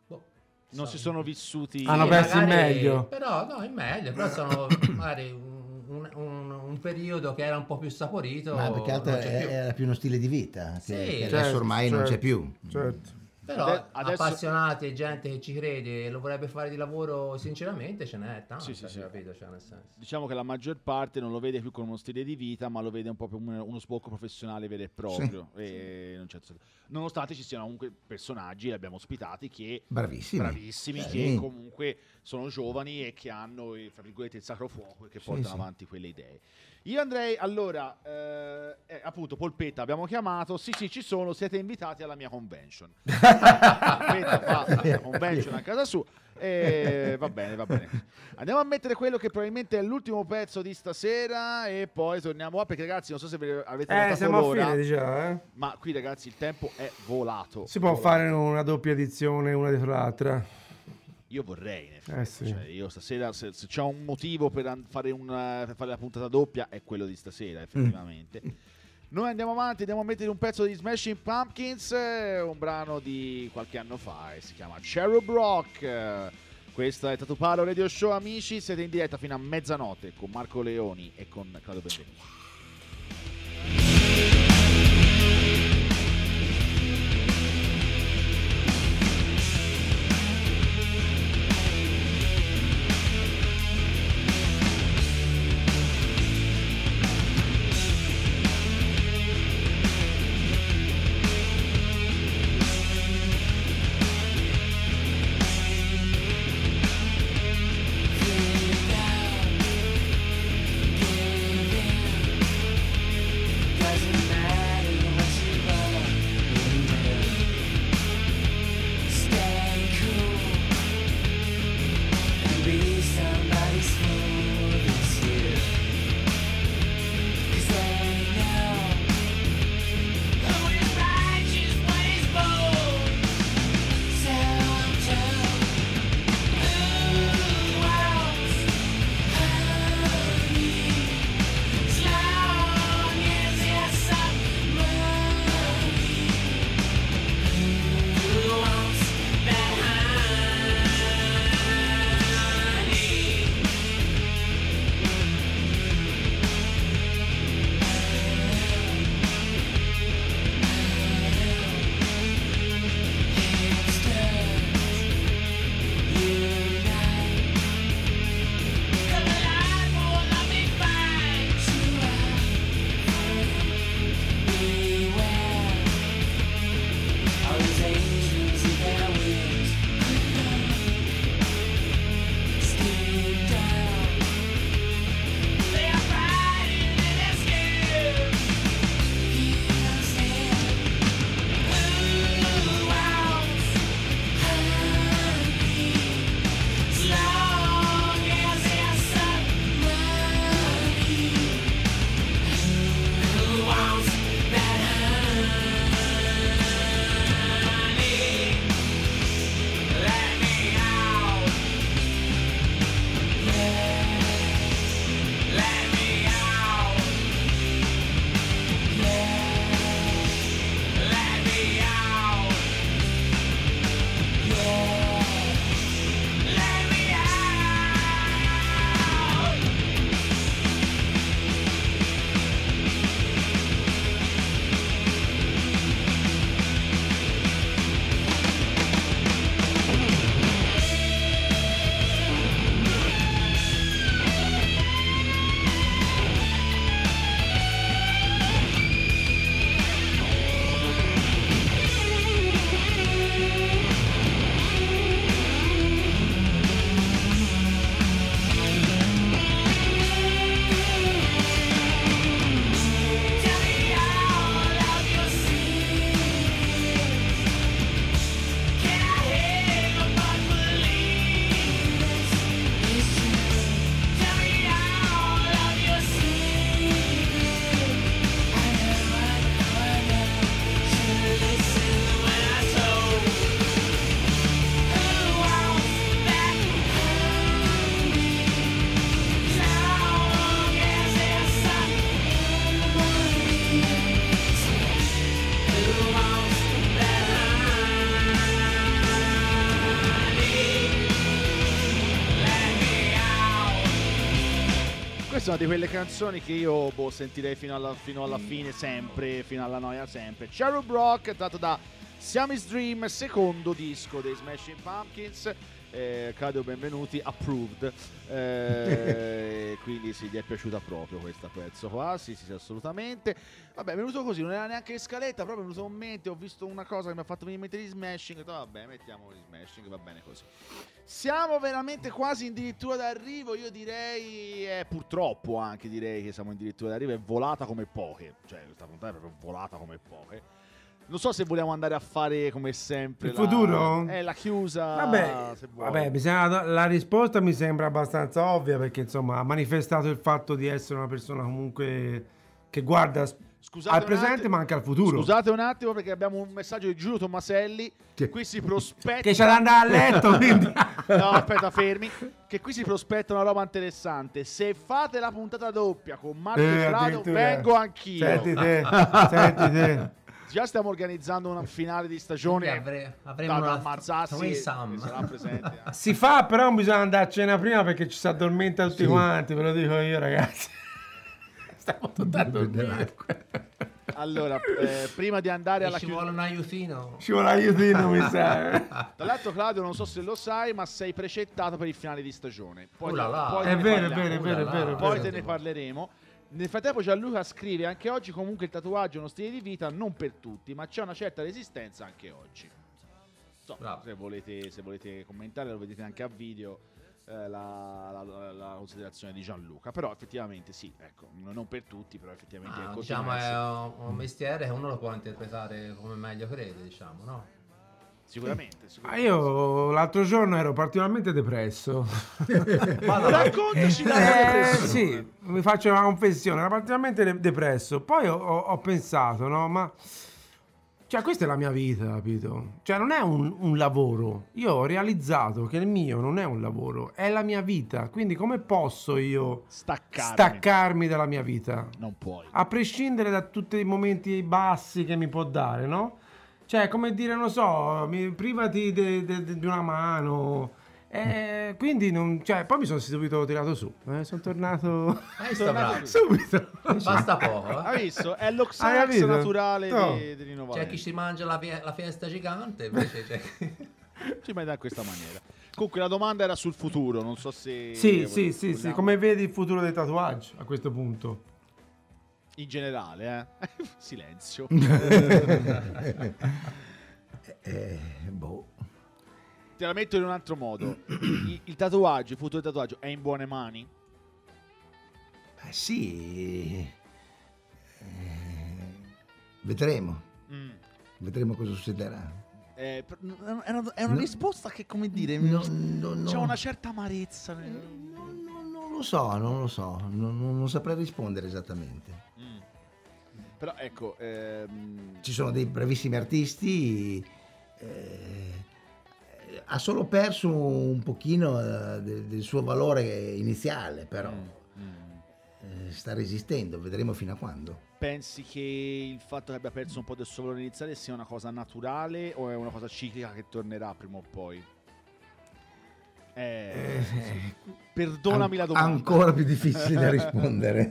boh, Non so- si sono vissuti... Hanno perso il meglio. Però no, è meglio, però sono [coughs] magari un, un- un- un periodo che era un po' più saporito. Ma perché altro non c'è è- più. era più uno stile di vita, che, Sì, che certo, adesso ormai non c'è certo, più. Certo. Però Ade- adesso- appassionati e gente che ci crede e lo vorrebbe fare di lavoro sinceramente ce n'è tanta, Sì, sì, sì. capito? Cioè, nel senso. Diciamo che la maggior parte non lo vede più come uno stile di vita, ma lo vede un po' come uno sbocco professionale vero e proprio. [laughs] E in un certo. Nonostante ci siano comunque personaggi, li abbiamo ospitati, che Bravissimi. bravissimi, che comunque sono giovani e che hanno eh, fra virgolette, il sacro fuoco e che portano avanti quelle idee. Io andrei allora, eh, eh, appunto, Polpetta abbiamo chiamato. Sì, sì, ci sono, siete invitati alla mia convention. [laughs] Polpetta fa la convention a casa sua. E va bene, va bene. Andiamo a mettere quello che probabilmente è l'ultimo pezzo di stasera e poi torniamo qua perché ragazzi non so se ve- avete Eh, notato a l'ora, fine, diciamo, eh. ma qui ragazzi il tempo è volato. Si può Volato. fare una doppia edizione una dietro l'altra. Io vorrei, in effetti. Eh sì. Cioè, io stasera, se, se c'è un motivo per fare, una, per fare la puntata doppia, è quello di stasera, effettivamente. Noi andiamo avanti, andiamo a mettere un pezzo di Smashing Pumpkins, eh, un brano di qualche anno fa, e si chiama Cherub Rock. Eh, Questo è Tatupalo Radio Show, amici. Siete in diretta fino a mezzanotte con Marco Leoni e con Claudio Benvenuti. Una di quelle canzoni che io boh, sentirei fino alla, fino alla fine, sempre, fino alla noia sempre. Cherub Rock, tratto da Siamese Dream, secondo disco dei Smashing Pumpkins. Eh, Claudio, benvenuti, approved. Eh, [laughs] quindi sì, gli è piaciuta proprio questo pezzo qua, sì, sì, sì, assolutamente. Vabbè, è venuto così, non era neanche in scaletta, proprio è venuto in mente, ho visto una cosa che mi ha fatto venire in mente di Smashing, detto vabbè, mettiamo gli Smashing, va bene così. Siamo veramente quasi addirittura d'arrivo, io direi, eh, purtroppo anche direi che siamo addirittura d'arrivo, è volata come poche, cioè questa puntata è proprio volata come poche. Non so se vogliamo andare a fare come sempre Il la- futuro? È la chiusa. Vabbè, vabbè bisogna- la risposta mi sembra abbastanza ovvia perché insomma ha manifestato il fatto di essere una persona comunque che guarda Scusate al presente attimo- ma anche al futuro. Scusate un attimo perché abbiamo un messaggio di Giulio Tommaselli. Che- Qui si prospetta. Che c'è da andare a letto, [laughs] quindi... No, aspetta, fermi. Che qui si prospetta una roba interessante. Se fate la puntata doppia con Marco Eh, addirittura. vengo anch'io. Senti te, senti te. [laughs] Già stiamo organizzando una finale di stagione. Avre- avremo da, ammazzarsi eh. [laughs] Si fa, però bisogna andare a cena prima perché ci si addormenta tutti Sì. quanti, ve lo dico io ragazzi. [laughs] Stiamo tutti a dormire. Allora, eh, prima di andare E alla ci chiusura. vuole un aiutino. Ci vuole aiutino, mi sa. [laughs] Tra l'altro, Claudio, non so se lo sai, ma sei precettato per il finale di stagione. Poi, poi È vero, è vero, è vero, è vero. è Poi vero. te ne parleremo. Nel frattempo Gianluca scrive anche oggi comunque il tatuaggio è uno stile di vita non per tutti, ma c'è una certa resistenza anche oggi. So, se, volete, se volete commentare lo vedete anche a video eh, la, la- la considerazione di Gianluca. Però effettivamente sì, ecco, non per tutti, però effettivamente Ah, continua diciamo a essere- è un, un mestiere che uno lo può interpretare come meglio crede, diciamo, no? Sicuramente, Ma sicuramente. io l'altro giorno ero particolarmente depresso. [laughs] Raccontaci la Eh, sì, mi faccio una confessione, ero particolarmente de- depresso. Poi ho, ho- ho pensato, no, ma... Cioè, questa è la mia vita, capito? Cioè, non è un, un lavoro. Io ho realizzato che il mio non è un lavoro, è la mia vita. Quindi come posso io Staccarmi. staccarmi dalla mia vita? Non puoi. A prescindere da tutti i momenti bassi che mi può dare, no? Cioè, come dire, non so, mi, privati di una mano. Eh, quindi, non, cioè, poi mi sono subito tirato su. Eh, sono tornato Hai sta [laughs] bravo. subito. Basta poco, eh. Hai visto? È lo Xanax naturale No. di, di rinnovare. C'è chi si mangia la, la fiesta gigante, invece c'è... [laughs] Ci metti in questa maniera. Comunque la domanda era sul futuro, non so se... Sì, sì, sì, sì. Come vedi il futuro dei tatuaggi a questo punto? In generale, eh. [laughs] Silenzio. [laughs] Eh, boh. Te la metto in un altro modo. [clears throat] Il, il tatuaggio, il futuro del tatuaggio è in buone mani? Beh, sì. Eh, vedremo. Mm. Vedremo cosa succederà. Eh, è una, è una No. risposta che, come dire, No, no, no. c'è una certa amarezza. nel- non lo so, non lo so. Non, non- saprei rispondere esattamente. Mm. Però ecco, ehm, Ci sono dei bravissimi artisti. eh, ha solo perso un pochino eh, de- del suo valore iniziale, però mm. eh, sta resistendo, vedremo fino a quando. pensi che il fatto che abbia perso un po' del suo valore iniziale sia una cosa naturale o è una cosa ciclica che tornerà prima o poi? Eh, perdonami la An- domanda. Ancora più difficile da rispondere.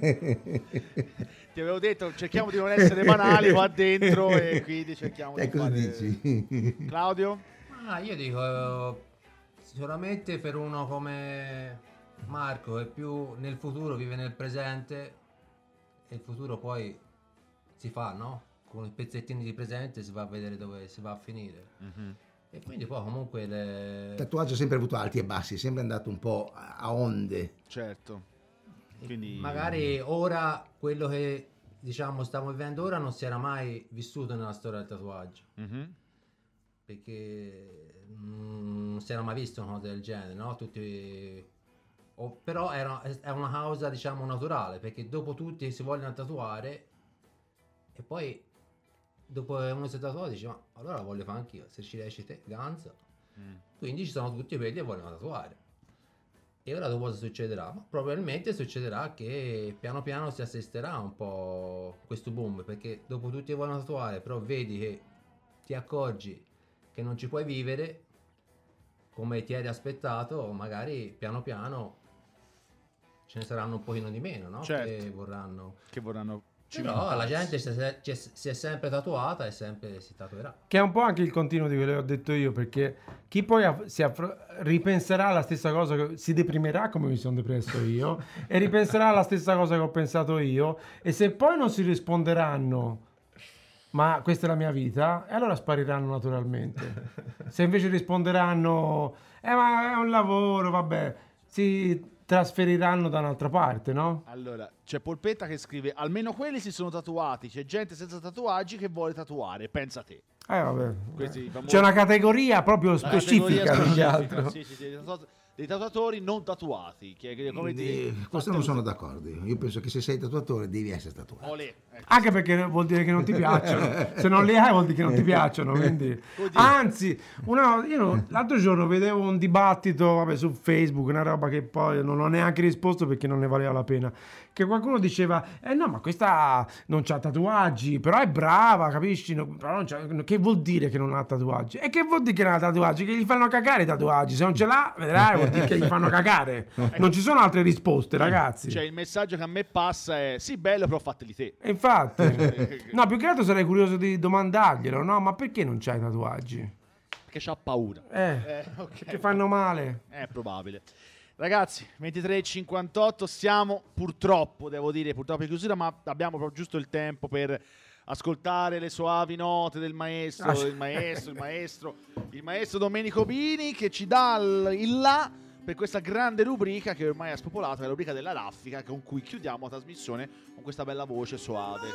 Ti avevo detto, cerchiamo di non essere banali qua dentro e quindi cerchiamo [laughs] E di cosa fare... dici? Claudio? Ah, io dico, eh, sicuramente per uno come Marco che più nel futuro vive nel presente e il futuro poi si fa, no? Con i pezzettini di presente si va a vedere dove si va a finire. E quindi poi comunque le... Il tatuaggio ha sempre avuto alti e bassi, è sempre andato un po' a onde. Certo. Quindi... Magari ora quello che diciamo stiamo vivendo ora non si era mai vissuto nella storia del tatuaggio. Mhm. perché mm, non si era mai visto una cosa del genere, no? Tutti... o- però era- è una causa, diciamo, naturale, perché dopo tutti si vogliono tatuare e poi dopo uno tatuato dice ma allora lo voglio fare anch'io, se ci riesci te, ganza. Mm. Quindi ci sono tutti quelli che vogliono tatuare. E ora dopo cosa succederà? Ma probabilmente succederà che piano piano si assisterà un po' questo boom, perché dopo tutti vogliono tatuare, però vedi che ti accorgi che non ci puoi vivere come ti eri aspettato, magari piano piano ce ne saranno un pochino di meno, no? Certo. Che vorranno... Che vorranno... Però la gente si è, si è- sempre tatuata e sempre si tatuerà. Che è un po' anche il continuo di quello che ho detto io, perché chi poi aff- si affro- ripenserà alla stessa cosa, che si deprimerà come mi sono depresso io, e ripenserà alla stessa cosa che ho pensato io, e se poi non si risponderanno, ma questa è la mia vita, e allora spariranno naturalmente. Se invece risponderanno, eh ma è un lavoro, vabbè, si trasferiranno da un'altra parte, no? Allora, c'è Polpetta che scrive: Almeno quelli si sono tatuati. C'è gente senza tatuaggi che vuole tatuare. Pensa a te. Eh, vabbè. Questi famosi- C'è una categoria proprio specifica, categoria specifica. Sì, sì, sì, dei, tatu- dei tatuatori non tatuati. Che, come dire, questo non sono d'accordo. Io. Penso che se sei tatuatore devi essere tatuato. Olè, ecco. Anche perché vuol dire che non ti [laughs] piacciono. Se non li hai vuol dire che non ti piacciono. Quindi. Anzi, una- io l'altro giorno vedevo un dibattito vabbè, su Facebook, una roba che poi non ho neanche risposto perché non ne valeva la pena. Che qualcuno diceva: Eh no, ma questa non ha tatuaggi, però è brava, capisci? No, però non c'ha- che vuol dire che non ha tatuaggi? E che vuol dire che non ha tatuaggi? Che gli fanno cagare i tatuaggi. Se non ce l'ha, vedrai, vuol dire che gli fanno cagare. [laughs] Non ci sono altre risposte, ragazzi. Cioè, il messaggio che a me passa è: Sì, bello, però fateli te. E infatti, [laughs] no, più che altro sarei curioso di domandarglielo, no? Ma perché non c'hai tatuaggi? Perché c'ha paura. Eh, Eh, ok. che fanno male. È probabile. Ragazzi, 23.58, siamo purtroppo, devo dire, purtroppo in chiusura, ma abbiamo proprio giusto il tempo per ascoltare le soavi note del maestro, Ah, il maestro, il maestro, il maestro Domenico Bini che ci dà il, là per questa grande rubrica che ormai ha spopolato, è la rubrica della raffica con cui chiudiamo la trasmissione con questa bella voce soave.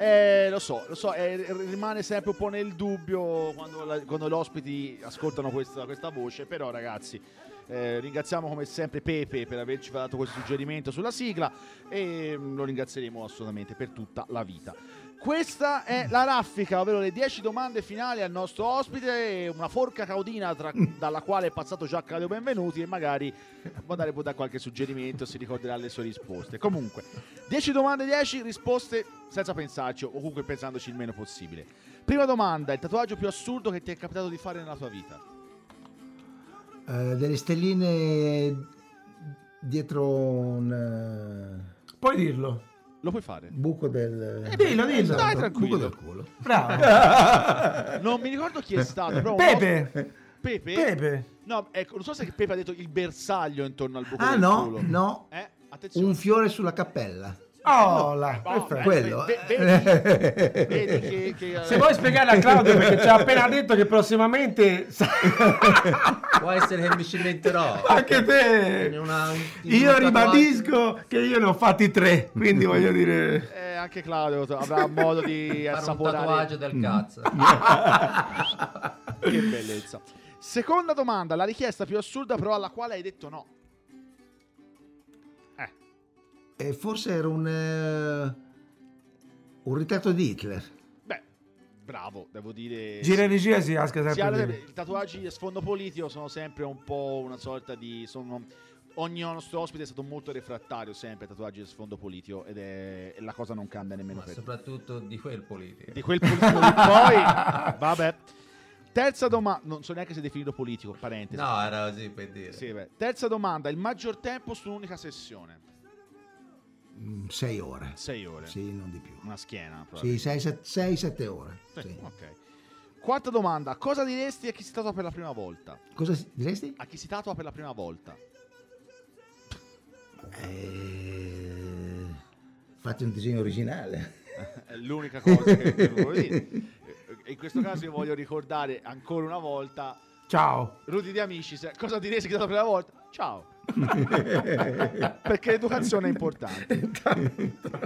Eh, lo so, lo so, eh, rimane sempre un po' nel dubbio quando, la- quando gli ospiti ascoltano questa, questa voce, però ragazzi, eh, ringraziamo come sempre Pepe per averci dato questo suggerimento sulla sigla e mm, lo ringrazieremo assolutamente per tutta la vita. Questa è la raffica, ovvero le 10 domande finali al nostro ospite, una forca caudina tra- dalla quale è passato già Claudio Benvenuti e magari magari può dare qualche suggerimento, si ricorderà le sue risposte. Comunque, 10 domande, 10 risposte senza pensarci o comunque pensandoci il meno possibile. Prima domanda, il tatuaggio più assurdo che ti è capitato di fare nella tua vita? Eh, delle stelline dietro un eh, Puoi dirlo. Lo puoi fare? buco del... Eh, dillo, dillo. Dai, buco tranquillo. del culo. Bravo. [laughs] Non mi ricordo chi è stato, però Pepe. Pepe? Pepe. No, ecco, non so se Pepe ha detto il bersaglio intorno al buco Ah del no, culo. no, Eh, attenzione. un fiore sulla cappella. Oh, eh, quello, ve- eh. vedi, vedi che, [laughs] che- Se vuoi spiegare a Claudio perché ci ha [laughs] appena detto che prossimamente [laughs] Può essere che mi cimenterò. anche In te una- in io un tatuaggio- ribadisco che io ne ho fatti tre quindi voglio dire eh, anche Claudio avrà modo di fare un assaporare tatuaggio del cazzo. Che bellezza. Seconda domanda, la richiesta più assurda però alla quale hai detto no. E forse era un, eh, un ritratto di Hitler. beh, bravo, devo dire. gira e regia si casca Sì, allora, sempre I tatuaggi a sfondo politico sono sempre un po' una sorta di. Sono, ogni nostro ospite è stato molto refrattario sempre ai tatuaggi a sfondo politico ed è e la cosa non cambia nemmeno Ma per soprattutto di quel politico. di quel politico. Poi, [laughs] vabbè. Terza domanda, non so neanche se definirlo politico, parentesi. No, era così per dire. Sì, beh. Terza domanda, il maggior tempo su un'unica sessione? Mm, Sei ore. Sei ore. Sì, non di più. Una schiena. Sì, probabilmente. 6-7 ore. Sì, sì. Ok. Quarta domanda, cosa diresti a chi si tatua per la prima volta? Cosa si- diresti? A chi si tatua per la prima volta? Eh, fate un disegno originale. [laughs] È l'unica cosa che, [laughs] voglio dire. In questo caso io voglio ricordare ancora una volta ciao Rudy di Amici, cosa diresti che ti per la prima volta? Ciao. [laughs] Perché l'educazione è importante.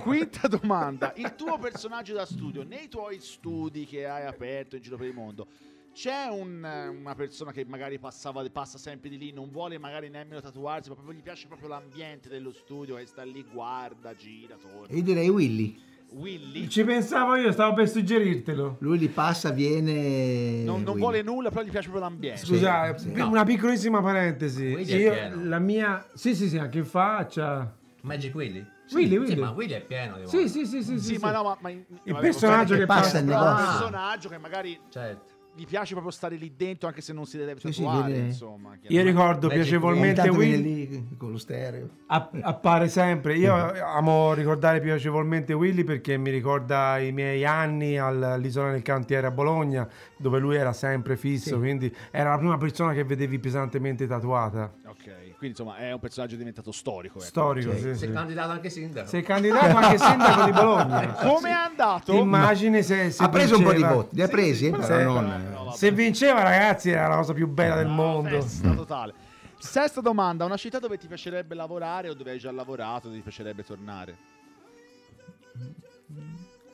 Quinta domanda, il tuo personaggio da studio, nei tuoi studi che hai aperto in giro per il mondo, c'è un- una persona che magari passava, passa sempre di lì, non vuole magari nemmeno tatuarsi, ma proprio gli piace proprio l'ambiente dello studio che sta lì, guarda, gira, torna. Io direi Willy. Willy ci pensavo io stavo per suggerirtelo Lui li passa, viene... non, non Willy. vuole nulla, però gli piace proprio l'ambiente. scusa sì. pi- una piccolissima parentesi Willy è io pieno. la mia sì sì sì anche in faccia Magic Willy? Willy, Sì, Willy. ma Willy è pieno di sì sì sì sì Sì, sì, ma sì. no, ma, ma il vabbè, personaggio che passa passa il negozio. personaggio che magari Certo. Gli piace proprio stare lì dentro anche se non si deve Sì, sì, tatuare, viene- insomma. Io ricordo Legge piacevolmente Willy. lì con lo stereo. App- appare sempre. Io amo ricordare piacevolmente Willy perché mi ricorda i miei anni al- all'isola del cantiere a Bologna, dove lui era sempre fisso, Sì. quindi era la prima persona che vedevi pesantemente tatuata. Ok, quindi insomma è un personaggio diventato storico. ecco. Storico, Sì. sì, Si è sì. candidato anche sindaco. Sei candidato anche sindaco di Bologna. [laughs] Come è andato? Immagini se, se Ha preso un po' di vinceva- voti, li ha presi, sì, non... però vabbè. Se vinceva, ragazzi, era la cosa più bella del No, mondo. festa totale. Sesta domanda, una città dove ti piacerebbe lavorare o dove hai già lavorato, dove ti piacerebbe tornare?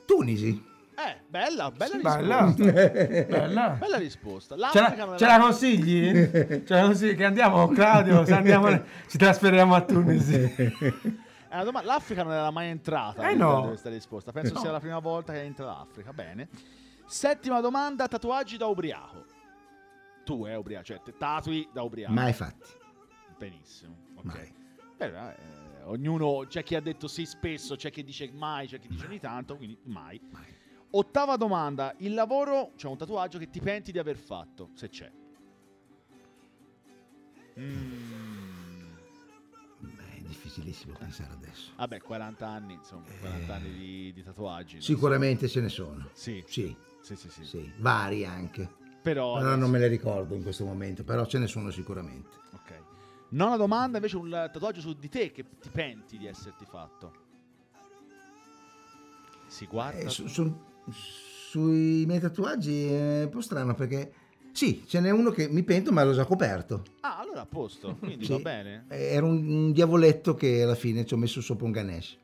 Tunisi. Eh, bella, bella Bella. risposta. Bella. Bella risposta. Ce L'Africa la, ce la consigli? Ce la consigli che andiamo, Claudio? Se andiamo, [laughs] ci trasferiamo a Tunisi. È una domanda- L'Africa non era mai entrata Eh no. questa risposta. Penso sia la prima volta che entra l'Africa. Bene. Settima domanda, tatuaggi da ubriaco. Tu, eh, ubriaco, cioè tatui da ubriaco. Mai fatti. Benissimo. Ok. Mai. Beh, eh, ognuno, c'è chi ha detto sì spesso, c'è chi dice mai, c'è chi dice ogni tanto, quindi mai. Ottava domanda, il lavoro, c'è un tatuaggio che ti penti di aver fatto, se c'è. Mm. Beh, è difficilissimo pensare adesso. Vabbè, 40 anni, insomma, 40 anni di, di tatuaggi. non so. Sicuramente ce ne sono. Sì, Sì, sì, sì, sì. sì, vari anche. Però, Però adesso- non me le ricordo in questo momento, però ce ne sono sicuramente. Ok. Nona domanda, invece un tatuaggio su di te che ti penti di esserti fatto. Si guarda. Eh, su- sui miei tatuaggi è un po' strano perché sì, ce n'è uno che mi pento ma l'ho già coperto. Ah, allora a posto, [laughs] quindi Sì. va bene. Eh, Era un, un diavoletto che alla fine ci ho messo sopra un Ganesh.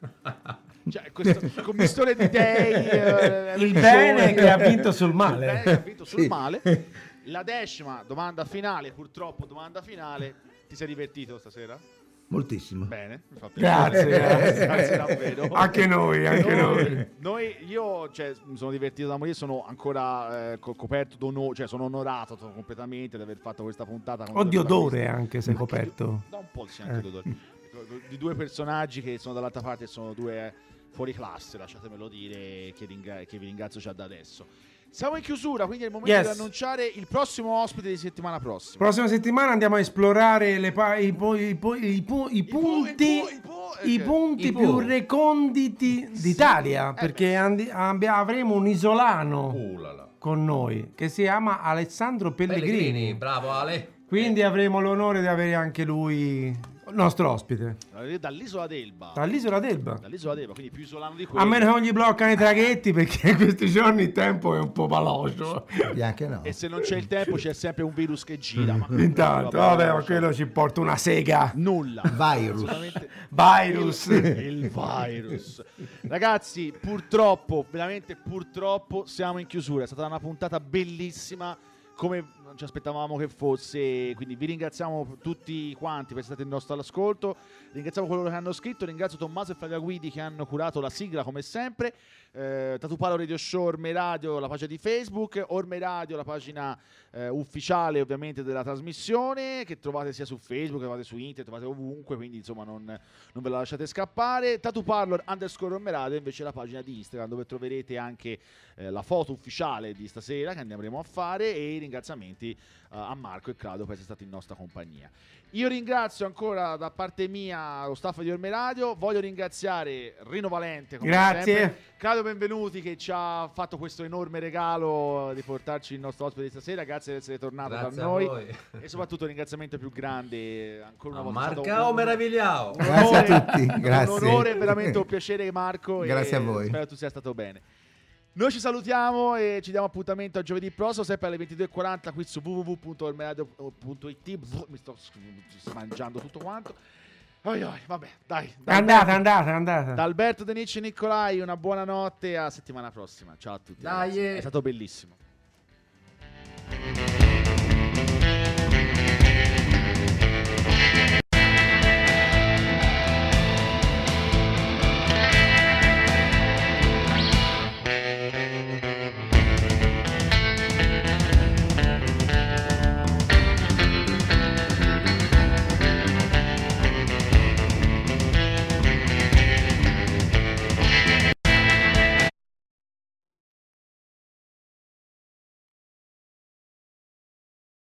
[laughs] Cioè, questo commissione di dei. [laughs] eh, Il religione- bene che ha vinto sul Il bene male. che ha vinto sul Sì. male. La decima domanda finale, purtroppo domanda finale. Ti sei divertito stasera? Moltissimo. Bene, [laughs] Grazie, grazie. grazie davvero. Anche noi, anche noi. Noi, io cioè, mi sono divertito da morire, sono ancora eh, co- coperto d'onore, cioè sono onorato to- completamente di aver fatto questa puntata. con O di due odore anche se coperto. Da un po' sì, anche Eh. di odore. Di due personaggi che sono dall'altra parte e sono due eh, fuori classe, lasciatemelo dire, che, ringa- che vi ringrazio già da adesso. Siamo in chiusura, quindi è il momento Yes. di annunciare il prossimo ospite di settimana prossima. Prossima settimana andiamo a esplorare le pa- i, po- i po- i pu- i pu- punti, i pu- i pu- i ok. punti I pu. più reconditi d'Italia. Eh perché andi- abbi- avremo un isolano là là. con noi che si chiama Alessandro Pellegrini. Pellegrini, bravo Ale. Quindi avremo l'onore di avere anche lui nostro ospite Dall'isola d'Elba. dall'isola d'Elba. Dall'isola d'Elba, quindi più isolano di A quello. meno che non gli bloccano i traghetti perché in questi giorni il tempo è un po' veloce. E anche no. E se non c'è il tempo c'è sempre un virus che gira. Ma Intanto, vabbè, ma quello ci porta una sega. Nulla. Virus. Virus. il virus. Ragazzi, purtroppo, veramente purtroppo siamo in chiusura. È stata una puntata bellissima come non ci aspettavamo che fosse. Quindi vi ringraziamo tutti quanti per essere stati nostro all'ascolto. Ringraziamo coloro che hanno scritto. Ringrazio Tommaso e Flavia Guidi che hanno curato la sigla come sempre. Eh, Tatupalo Radio Show Orme Radio, la pagina di Facebook, Orme Radio, la pagina eh, ufficiale ovviamente della trasmissione che trovate sia su Facebook, trovate su internet, trovate ovunque, quindi insomma non, non ve la lasciate scappare. Tatu Parlor underscore Orme Radio invece la pagina di Instagram dove troverete anche eh, la foto ufficiale di stasera che andremo a fare e i ringraziamenti eh, a Marco e Claudio per essere stati in nostra compagnia. Io ringrazio ancora da parte mia lo staff di Orme Radio, voglio ringraziare Rino Valente come Grazie. sempre, Claudio Benvenuti che ci ha fatto questo enorme regalo di portarci il nostro ospite di stasera, grazie di essere tornato Grazie da a noi voi. e soprattutto un ringraziamento più grande ancora una A volta. è stato Marca o un- meravigliao. Grazie a onore- tutti, grazie. Un onore, veramente un piacere Marco. Grazie e a voi. Spero tu sia stato bene. Noi ci salutiamo e ci diamo appuntamento a giovedì prossimo, sempre alle 22.40 qui su www.ormeradio.it. Mi sto mangiando tutto quanto. Oi, oi, vabbè, dai. da Andate, andate, andate. Da Alberto De Nicci e Nicolai, una buona notte e a settimana prossima. Ciao a tutti. Dai, eh. È stato bellissimo.